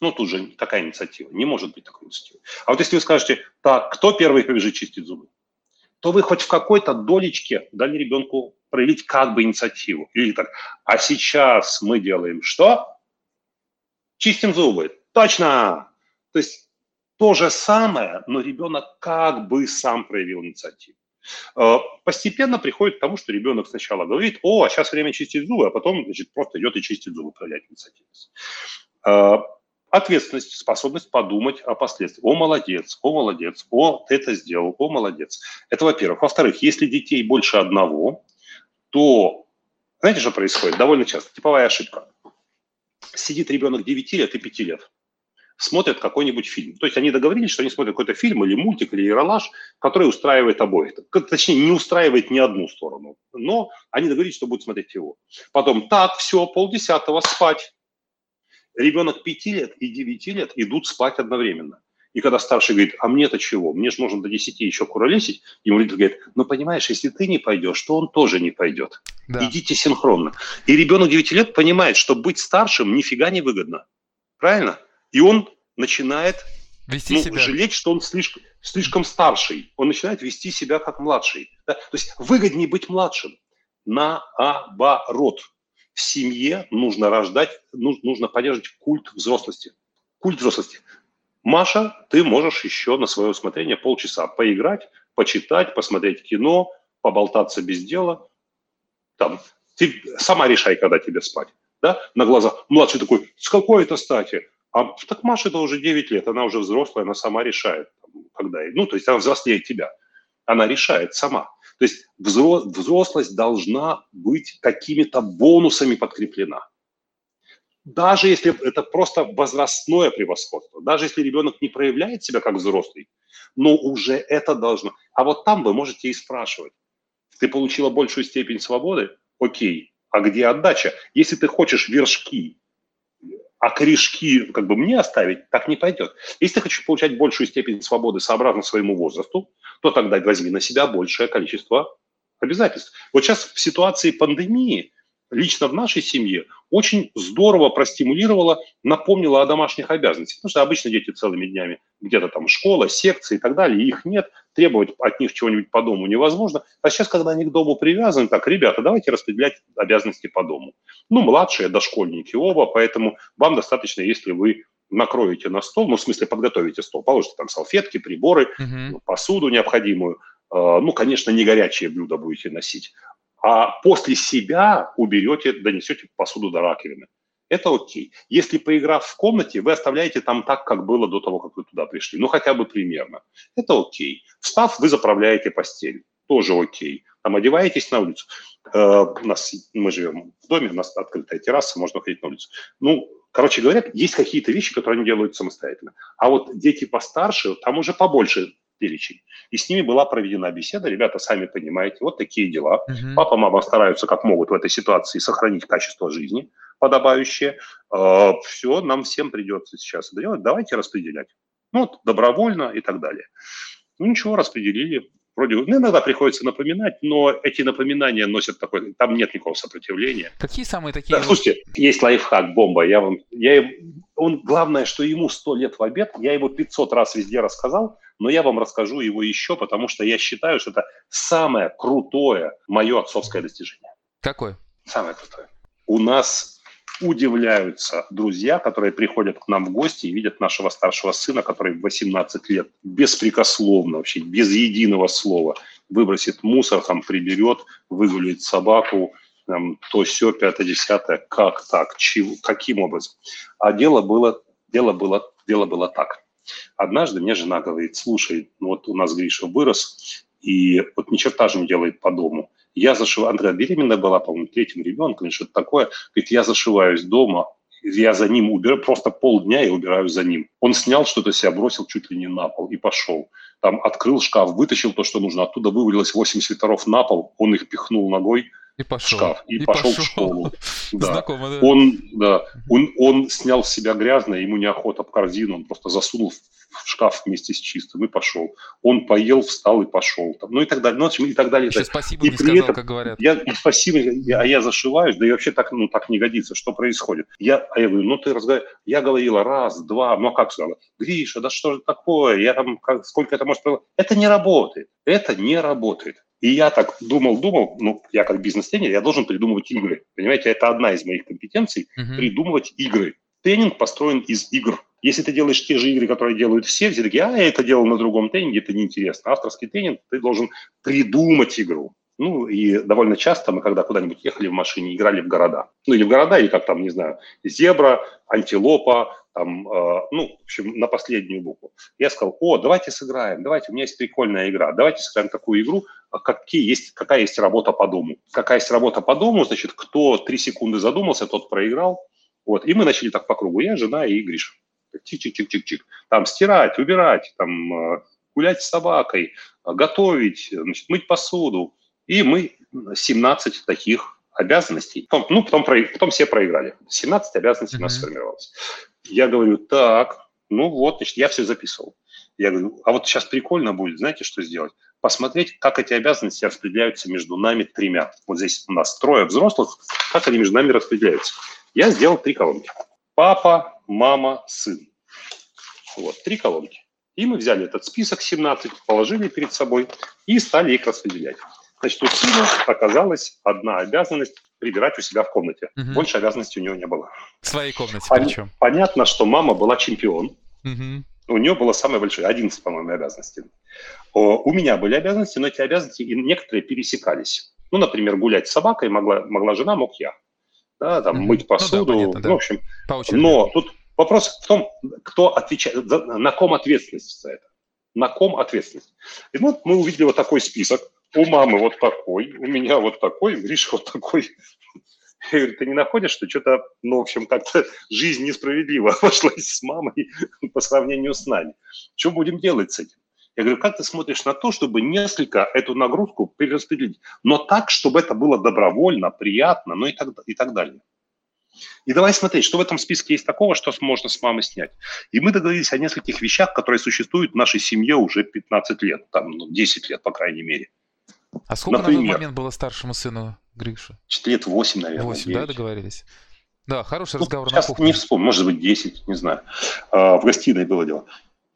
Ну, тут же такая инициатива. Не может быть такой инициативы. А вот если вы скажете, так, кто первый побежит чистить зубы? То вы хоть в какой-то долечке дали ребенку проявить как бы инициативу. Или так, а сейчас мы делаем что? Чистим зубы. Точно! То есть то же самое, но ребенок как бы сам проявил инициативу. Э, постепенно приходит к тому, что ребенок сначала говорит, о, а сейчас время чистить зубы, а потом значит, просто идет и чистит зубы, проявляет инициативность. Ответственность, способность подумать о последствиях. О, молодец, о, молодец, о, ты это сделал, о, молодец. Это во-первых. Во-вторых, если детей больше одного, то, знаете, что происходит? Довольно часто. Типовая ошибка. Сидит ребенок 9 лет и 5 лет, смотрят какой-нибудь фильм. То есть они договорились, что они смотрят какой-то фильм или мультик, или ералаш, который устраивает обоих. Точнее, не устраивает ни одну сторону, но они договорились, что будут смотреть его. Потом, так, все, полдесятого, спать ребенок 5 лет и 9 лет идут спать одновременно. И когда старший говорит, а мне-то чего? Мне же нужно до 10 еще куролесить. Ему родитель говорит, ну понимаешь, если ты не пойдешь, то он тоже не пойдет. Да. Идите синхронно. И ребенок 9 лет понимает, что быть старшим нифига не выгодно. Правильно? И он начинает вести ну, себя. жалеть, что он слишком, слишком старший. Он начинает вести себя как младший. Да? То есть выгоднее быть младшим. Наоборот в семье нужно рождать, нужно поддерживать культ взрослости. Культ взрослости. Маша, ты можешь еще на свое усмотрение полчаса поиграть, почитать, посмотреть кино, поболтаться без дела. Там, ты сама решай, когда тебе спать. да, на глазах. Младший такой, с какой это стати? А так Маша это уже 9 лет, она уже взрослая, она сама решает, когда, ну, то есть она взрослее тебя. Она решает сама. То есть взрослость должна быть какими-то бонусами подкреплена. Даже если это просто возрастное превосходство, даже если ребенок не проявляет себя как взрослый, но уже это должно. А вот там вы можете и спрашивать. Ты получила большую степень свободы? Окей. А где отдача? Если ты хочешь вершки а корешки как бы мне оставить, так не пойдет. Если ты хочешь получать большую степень свободы сообразно своему возрасту, то тогда возьми на себя большее количество обязательств. Вот сейчас в ситуации пандемии лично в нашей семье очень здорово простимулировала, напомнила о домашних обязанностях. Потому что обычно дети целыми днями где-то там школа, секции и так далее, их нет, требовать от них чего-нибудь по дому невозможно. А сейчас, когда они к дому привязаны, так, ребята, давайте распределять обязанности по дому. Ну, младшие, дошкольники оба, поэтому вам достаточно, если вы накроете на стол, ну, в смысле, подготовите стол, положите там салфетки, приборы, uh-huh. посуду необходимую, э, ну, конечно, не горячие блюда будете носить, а после себя уберете, донесете посуду до раковины. Это окей. Если поиграв в комнате, вы оставляете там так, как было до того, как вы туда пришли. Ну, хотя бы примерно. Это окей. Встав, вы заправляете постель. Тоже окей. Там одеваетесь на улицу. Э, у нас, мы живем в доме, у нас открытая терраса, можно ходить на улицу. Ну, короче говоря, есть какие-то вещи, которые они делают самостоятельно. А вот дети постарше, там уже побольше перечень. И с ними была проведена беседа. Ребята, сами понимаете, вот такие дела. Угу. Папа, мама стараются как могут в этой ситуации сохранить качество жизни подобающее. Э, все, нам всем придется сейчас это делать. Давайте распределять. Ну, вот, добровольно и так далее. Ну, ничего, распределили. Вроде, ну, иногда приходится напоминать, но эти напоминания носят такой, там нет никакого сопротивления. Какие самые такие? Да, слушайте, есть лайфхак, бомба, я вам, я, он, главное, что ему 100 лет в обед, я его 500 раз везде рассказал, но я вам расскажу его еще, потому что я считаю, что это самое крутое мое отцовское достижение. Какое? Самое крутое. У нас удивляются друзья, которые приходят к нам в гости и видят нашего старшего сына, который в 18 лет беспрекословно, вообще без единого слова выбросит мусор, там приберет, выгуляет собаку, там, то все, пятое, десятое, как так, чего, каким образом. А дело было, дело было, дело было так. Однажды мне жена говорит, слушай, ну вот у нас Гриша вырос, и вот ни черта же не делает по дому. Я зашиваю, Андрея беременная была, по-моему, третьим ребенком что-то такое. Говорит, я зашиваюсь дома, я за ним убираю, просто полдня я убираю за ним. Он снял что-то себя, бросил чуть ли не на пол и пошел. Там открыл шкаф, вытащил то, что нужно, оттуда вывалилось 8 свитеров на пол, он их пихнул ногой, и пошел. шкаф и, и пошел, пошел в школу. [LAUGHS] Да. Знакомо, да. Он, да, он, он снял с себя грязное, ему неохота в корзину, он просто засунул в шкаф вместе с чистым и пошел. Он поел, встал и пошел. Там, ну и так далее. Ну, и так далее. Еще спасибо и не сказал, этом, как говорят. Я, и спасибо, я, а я зашиваюсь, да и вообще так, ну, так не годится. Что происходит? Я, а я говорю, ну ты разговариваешь. Я говорила раз, два, ну а как сказала? Гриша, да что же такое? Я там, как, сколько это может... Это не работает. Это не работает. И я так думал, думал, ну, я как бизнес-тренер, я должен придумывать игры. Понимаете, это одна из моих компетенций uh-huh. – придумывать игры. Тренинг построен из игр. Если ты делаешь те же игры, которые делают все, все такие, а, я это делал на другом тренинге, это неинтересно. Авторский тренинг, ты должен придумать игру. Ну, и довольно часто мы, когда куда-нибудь ехали в машине, играли в города. Ну, или в города, или как там, не знаю, зебра, антилопа, там, э, ну, в общем, на последнюю букву. Я сказал, о, давайте сыграем, давайте, у меня есть прикольная игра, давайте сыграем такую игру, а какие есть, какая есть работа по дому. Какая есть работа по дому, значит, кто три секунды задумался, тот проиграл. Вот, и мы начали так по кругу, я, жена и Гриша. Чик-чик-чик-чик-чик. Там стирать, убирать, там э, гулять с собакой, готовить, значит, мыть посуду. И мы 17 таких обязанностей. Потом, ну, потом, потом все проиграли. 17 обязанностей mm-hmm. у нас сформировалось. Я говорю, так, ну вот, значит, я все записывал. Я говорю, а вот сейчас прикольно будет, знаете, что сделать? Посмотреть, как эти обязанности распределяются между нами тремя. Вот здесь у нас трое взрослых, как они между нами распределяются. Я сделал три колонки. Папа, мама, сын. Вот, три колонки. И мы взяли этот список 17, положили перед собой и стали их распределять. Значит, у сына оказалась одна обязанность прибирать у себя в комнате. Угу. Больше обязанностей у него не было. В своей комнате Пон- причем. Понятно, что мама была чемпион. Угу. У нее было самое большое, 11, по-моему, обязанностей. У меня были обязанности, но эти обязанности некоторые пересекались. Ну, например, гулять с собакой могла, могла жена, мог я. да, там, mm-hmm. мыть посуду, ну, да, понятно, да. ну, в общем. Но тут вопрос в том, кто отвечает, на ком ответственность за это. На ком ответственность. И вот мы увидели вот такой список. У мамы вот такой, у меня вот такой, Гриша вот такой. [LAUGHS] Я говорю, ты не находишь, что что-то, ну, в общем, как-то жизнь несправедлива обошлась [LAUGHS] с мамой [LAUGHS] по сравнению с нами. Что будем делать с этим? Я говорю, как ты смотришь на то, чтобы несколько эту нагрузку перераспределить, но так, чтобы это было добровольно, приятно, ну и так, и так далее. И давай смотреть, что в этом списке есть такого, что можно с мамы снять. И мы договорились о нескольких вещах, которые существуют в нашей семье уже 15 лет, там, ну, 10 лет, по крайней мере. А сколько Например, на тот момент было старшему сыну Гриша? Лет 8, наверное. 8, 9. да, договорились? Да, хороший ну, разговор сейчас на кухне. не вспомню, может быть, 10, не знаю. А, в гостиной было дело.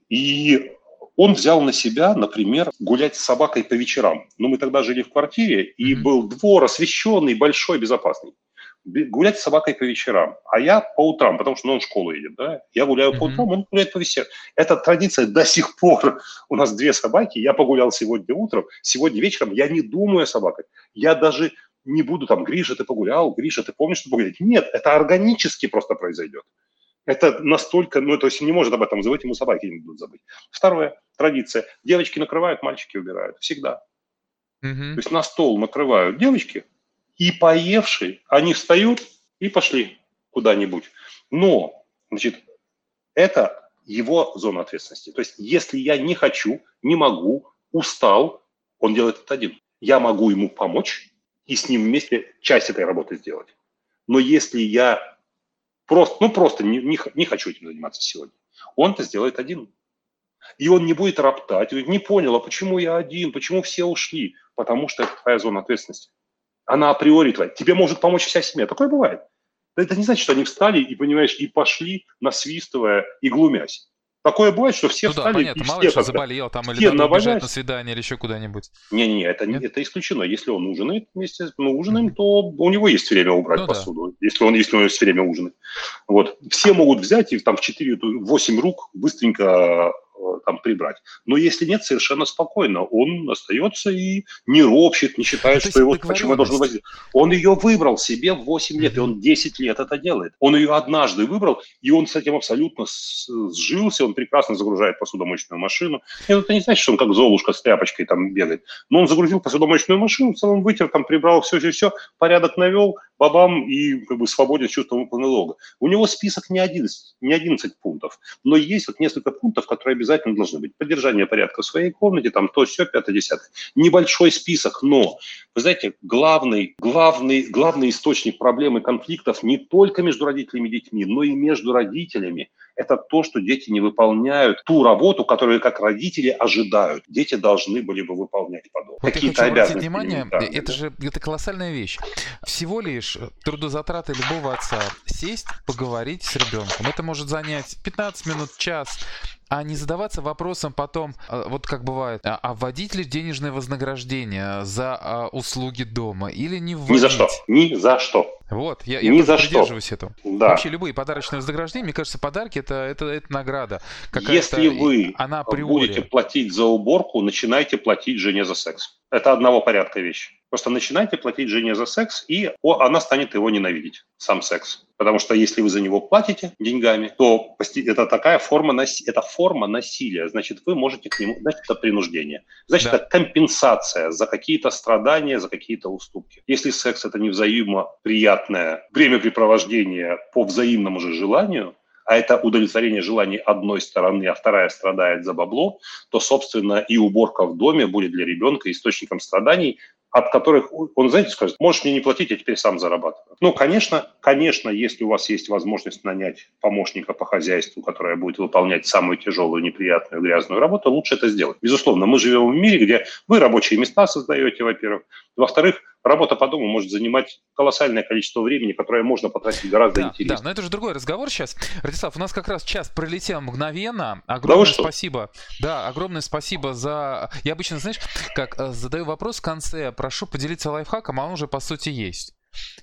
И он взял на себя, например, гулять с собакой по вечерам. Ну, мы тогда жили в квартире, и mm-hmm. был двор освещенный, большой, безопасный. Гулять с собакой по вечерам. А я по утрам, потому что ну, он в школу едет, да? Я гуляю mm-hmm. по утрам, он гуляет по вечерам. Эта традиция до сих пор. У нас две собаки, я погулял сегодня утром, сегодня вечером я не думаю о собаках. Я даже не буду там, Гриша, ты погулял, Гриша, ты помнишь, что погулять? Нет, это органически просто произойдет. Это настолько, ну, то есть не может об этом забыть, ему собаки не будут забыть. Второе, традиция. Девочки накрывают, мальчики убирают. Всегда. Mm-hmm. То есть на стол накрывают девочки, и поевшие, они встают и пошли куда-нибудь. Но, значит, это его зона ответственности. То есть если я не хочу, не могу, устал, он делает это один. Я могу ему помочь и с ним вместе часть этой работы сделать. Но если я Просто, ну просто не, не, не хочу этим заниматься сегодня. Он это сделает один. И он не будет роптать, не понял, а почему я один, почему все ушли? Потому что это твоя зона ответственности. Она априори твоя. Тебе может помочь вся семья. Такое бывает. Это не значит, что они встали и, понимаешь, и пошли, насвистывая и глумясь. Такое бывает, что все ну встали да, понятно, и мало все что заболел там или надо убежать на свидание или еще куда-нибудь. Не-не, это, не, это исключено. Если он ужинает вместе, мы ужинаем, то у него есть время убрать ну, посуду, да. если, он, если у него есть время ужинать. Вот. Все могут взять и там в 4-8 рук быстренько там прибрать. Но если нет, совершенно спокойно. Он остается и не ропщет, не считает, что его почему я должен возить. Он ее выбрал себе в 8 лет, и он 10 лет это делает. Он ее однажды выбрал, и он с этим абсолютно сжился, он прекрасно загружает посудомоечную машину. И это не значит, что он как Золушка с тряпочкой там бегает. Но он загрузил посудомоечную машину, в целом вытер, там прибрал все-все-все, порядок навел, бабам и как бы свободен с чувством долга. У него список не 11, не 11 пунктов, но есть вот несколько пунктов, которые обязательно должны быть. Поддержание порядка в своей комнате, там то, все, пятое, десятое. Небольшой список, но, вы знаете, главный, главный, главный источник проблем и конфликтов не только между родителями и детьми, но и между родителями – это то, что дети не выполняют ту работу, которую как родители ожидают. Дети должны были бы выполнять подобное. Вот Какие-то обязанности. внимание, это же это колоссальная вещь. Всего лишь трудозатраты любого отца сесть, поговорить с ребенком. Это может занять 15 минут, час а не задаваться вопросом потом, а, вот как бывает, а, а вводить ли денежное вознаграждение за а, услуги дома или не вводить? Ни за что, ни за что. Вот, я, я Ни за придерживаюсь что. этого. Да. Вообще любые подарочные вознаграждения, мне кажется, подарки это, это, это награда. Если вы она будете платить за уборку, начинайте платить жене за секс. Это одного порядка вещи. Просто начинайте платить жене за секс, и она станет его ненавидеть, сам секс. Потому что если вы за него платите деньгами, то это такая форма, наси... это форма насилия. Значит, вы можете к нему... Значит, это принуждение. Значит, да. это компенсация за какие-то страдания, за какие-то уступки. Если секс – это невзаимоприятное времяпрепровождение по взаимному же желанию, а это удовлетворение желаний одной стороны, а вторая страдает за бабло, то, собственно, и уборка в доме будет для ребенка источником страданий, от которых он, знаете, скажет, можешь мне не платить, я теперь сам зарабатываю. Ну, конечно, конечно, если у вас есть возможность нанять помощника по хозяйству, который будет выполнять самую тяжелую, неприятную, грязную работу, лучше это сделать. Безусловно, мы живем в мире, где вы рабочие места создаете, во-первых. Во-вторых, работа по дому может занимать колоссальное количество времени, которое можно потратить гораздо да, интереснее. Да, но это же другой разговор сейчас. Радислав, у нас как раз час пролетел мгновенно. Огромное да спасибо. Да, огромное спасибо за... Я обычно, знаешь, как э, задаю вопрос в конце, прошу поделиться лайфхаком, а он уже по сути есть.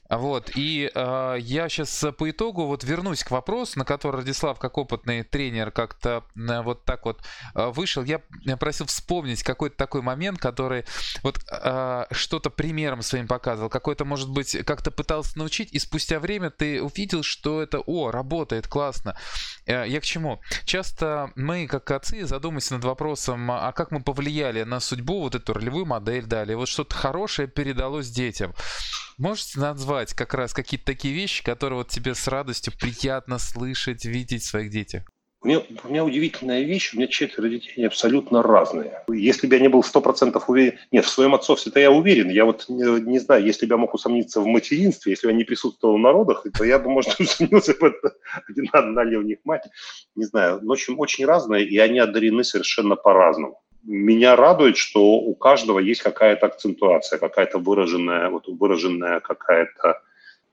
Вот, и э, я сейчас по итогу вот вернусь к вопросу, на который Радислав, как опытный тренер, как-то э, вот так вот э, вышел. Я, я просил вспомнить какой-то такой момент, который вот э, что-то примером своим показывал, какой-то, может быть, как-то пытался научить, и спустя время ты увидел, что это, о, работает, классно. Э, я к чему? Часто мы, как отцы, задумаемся над вопросом, а как мы повлияли на судьбу, вот эту ролевую модель дали, вот что-то хорошее передалось детям. Можете назвать как раз какие-то такие вещи, которые вот тебе с радостью приятно слышать, видеть в своих детях? У меня, у меня удивительная вещь, у меня четверо детей, абсолютно разные. Если бы я не был сто процентов уверен, нет, в своем отцовстве-то я уверен, я вот не, не знаю, если бы я мог усомниться в материнстве, если бы я не присутствовал в народах, то я бы, может, [LAUGHS] усомнился этом, один одна ли у них мать, не знаю, но, в общем, очень разные, и они одарены совершенно по-разному меня радует, что у каждого есть какая-то акцентуация, какая-то выраженная, вот выраженная какая-то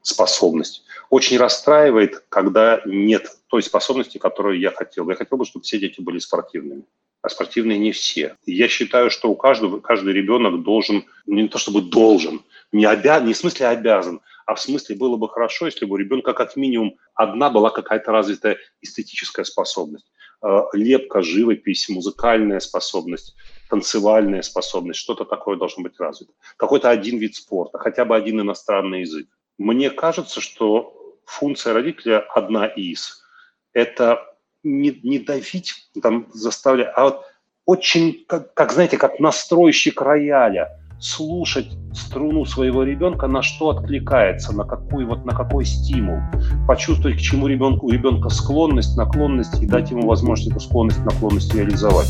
способность. Очень расстраивает, когда нет той способности, которую я хотел. Я хотел бы, чтобы все дети были спортивными. А спортивные не все. Я считаю, что у каждого, каждый ребенок должен, не то чтобы должен, не, обя, не в смысле обязан, а в смысле было бы хорошо, если бы у ребенка как минимум одна была какая-то развитая эстетическая способность. Э, лепка, живопись, музыкальная способность, танцевальная способность, что-то такое должно быть развито. Какой-то один вид спорта, хотя бы один иностранный язык. Мне кажется, что функция родителя одна из. Это не, не давить, там, заставлять, а вот очень, как, как, знаете, как настройщик рояля – слушать струну своего ребенка, на что откликается, на какой, вот, на какой стимул, почувствовать, к чему ребенку, у ребенка склонность, наклонность и дать ему возможность эту склонность, наклонность реализовать.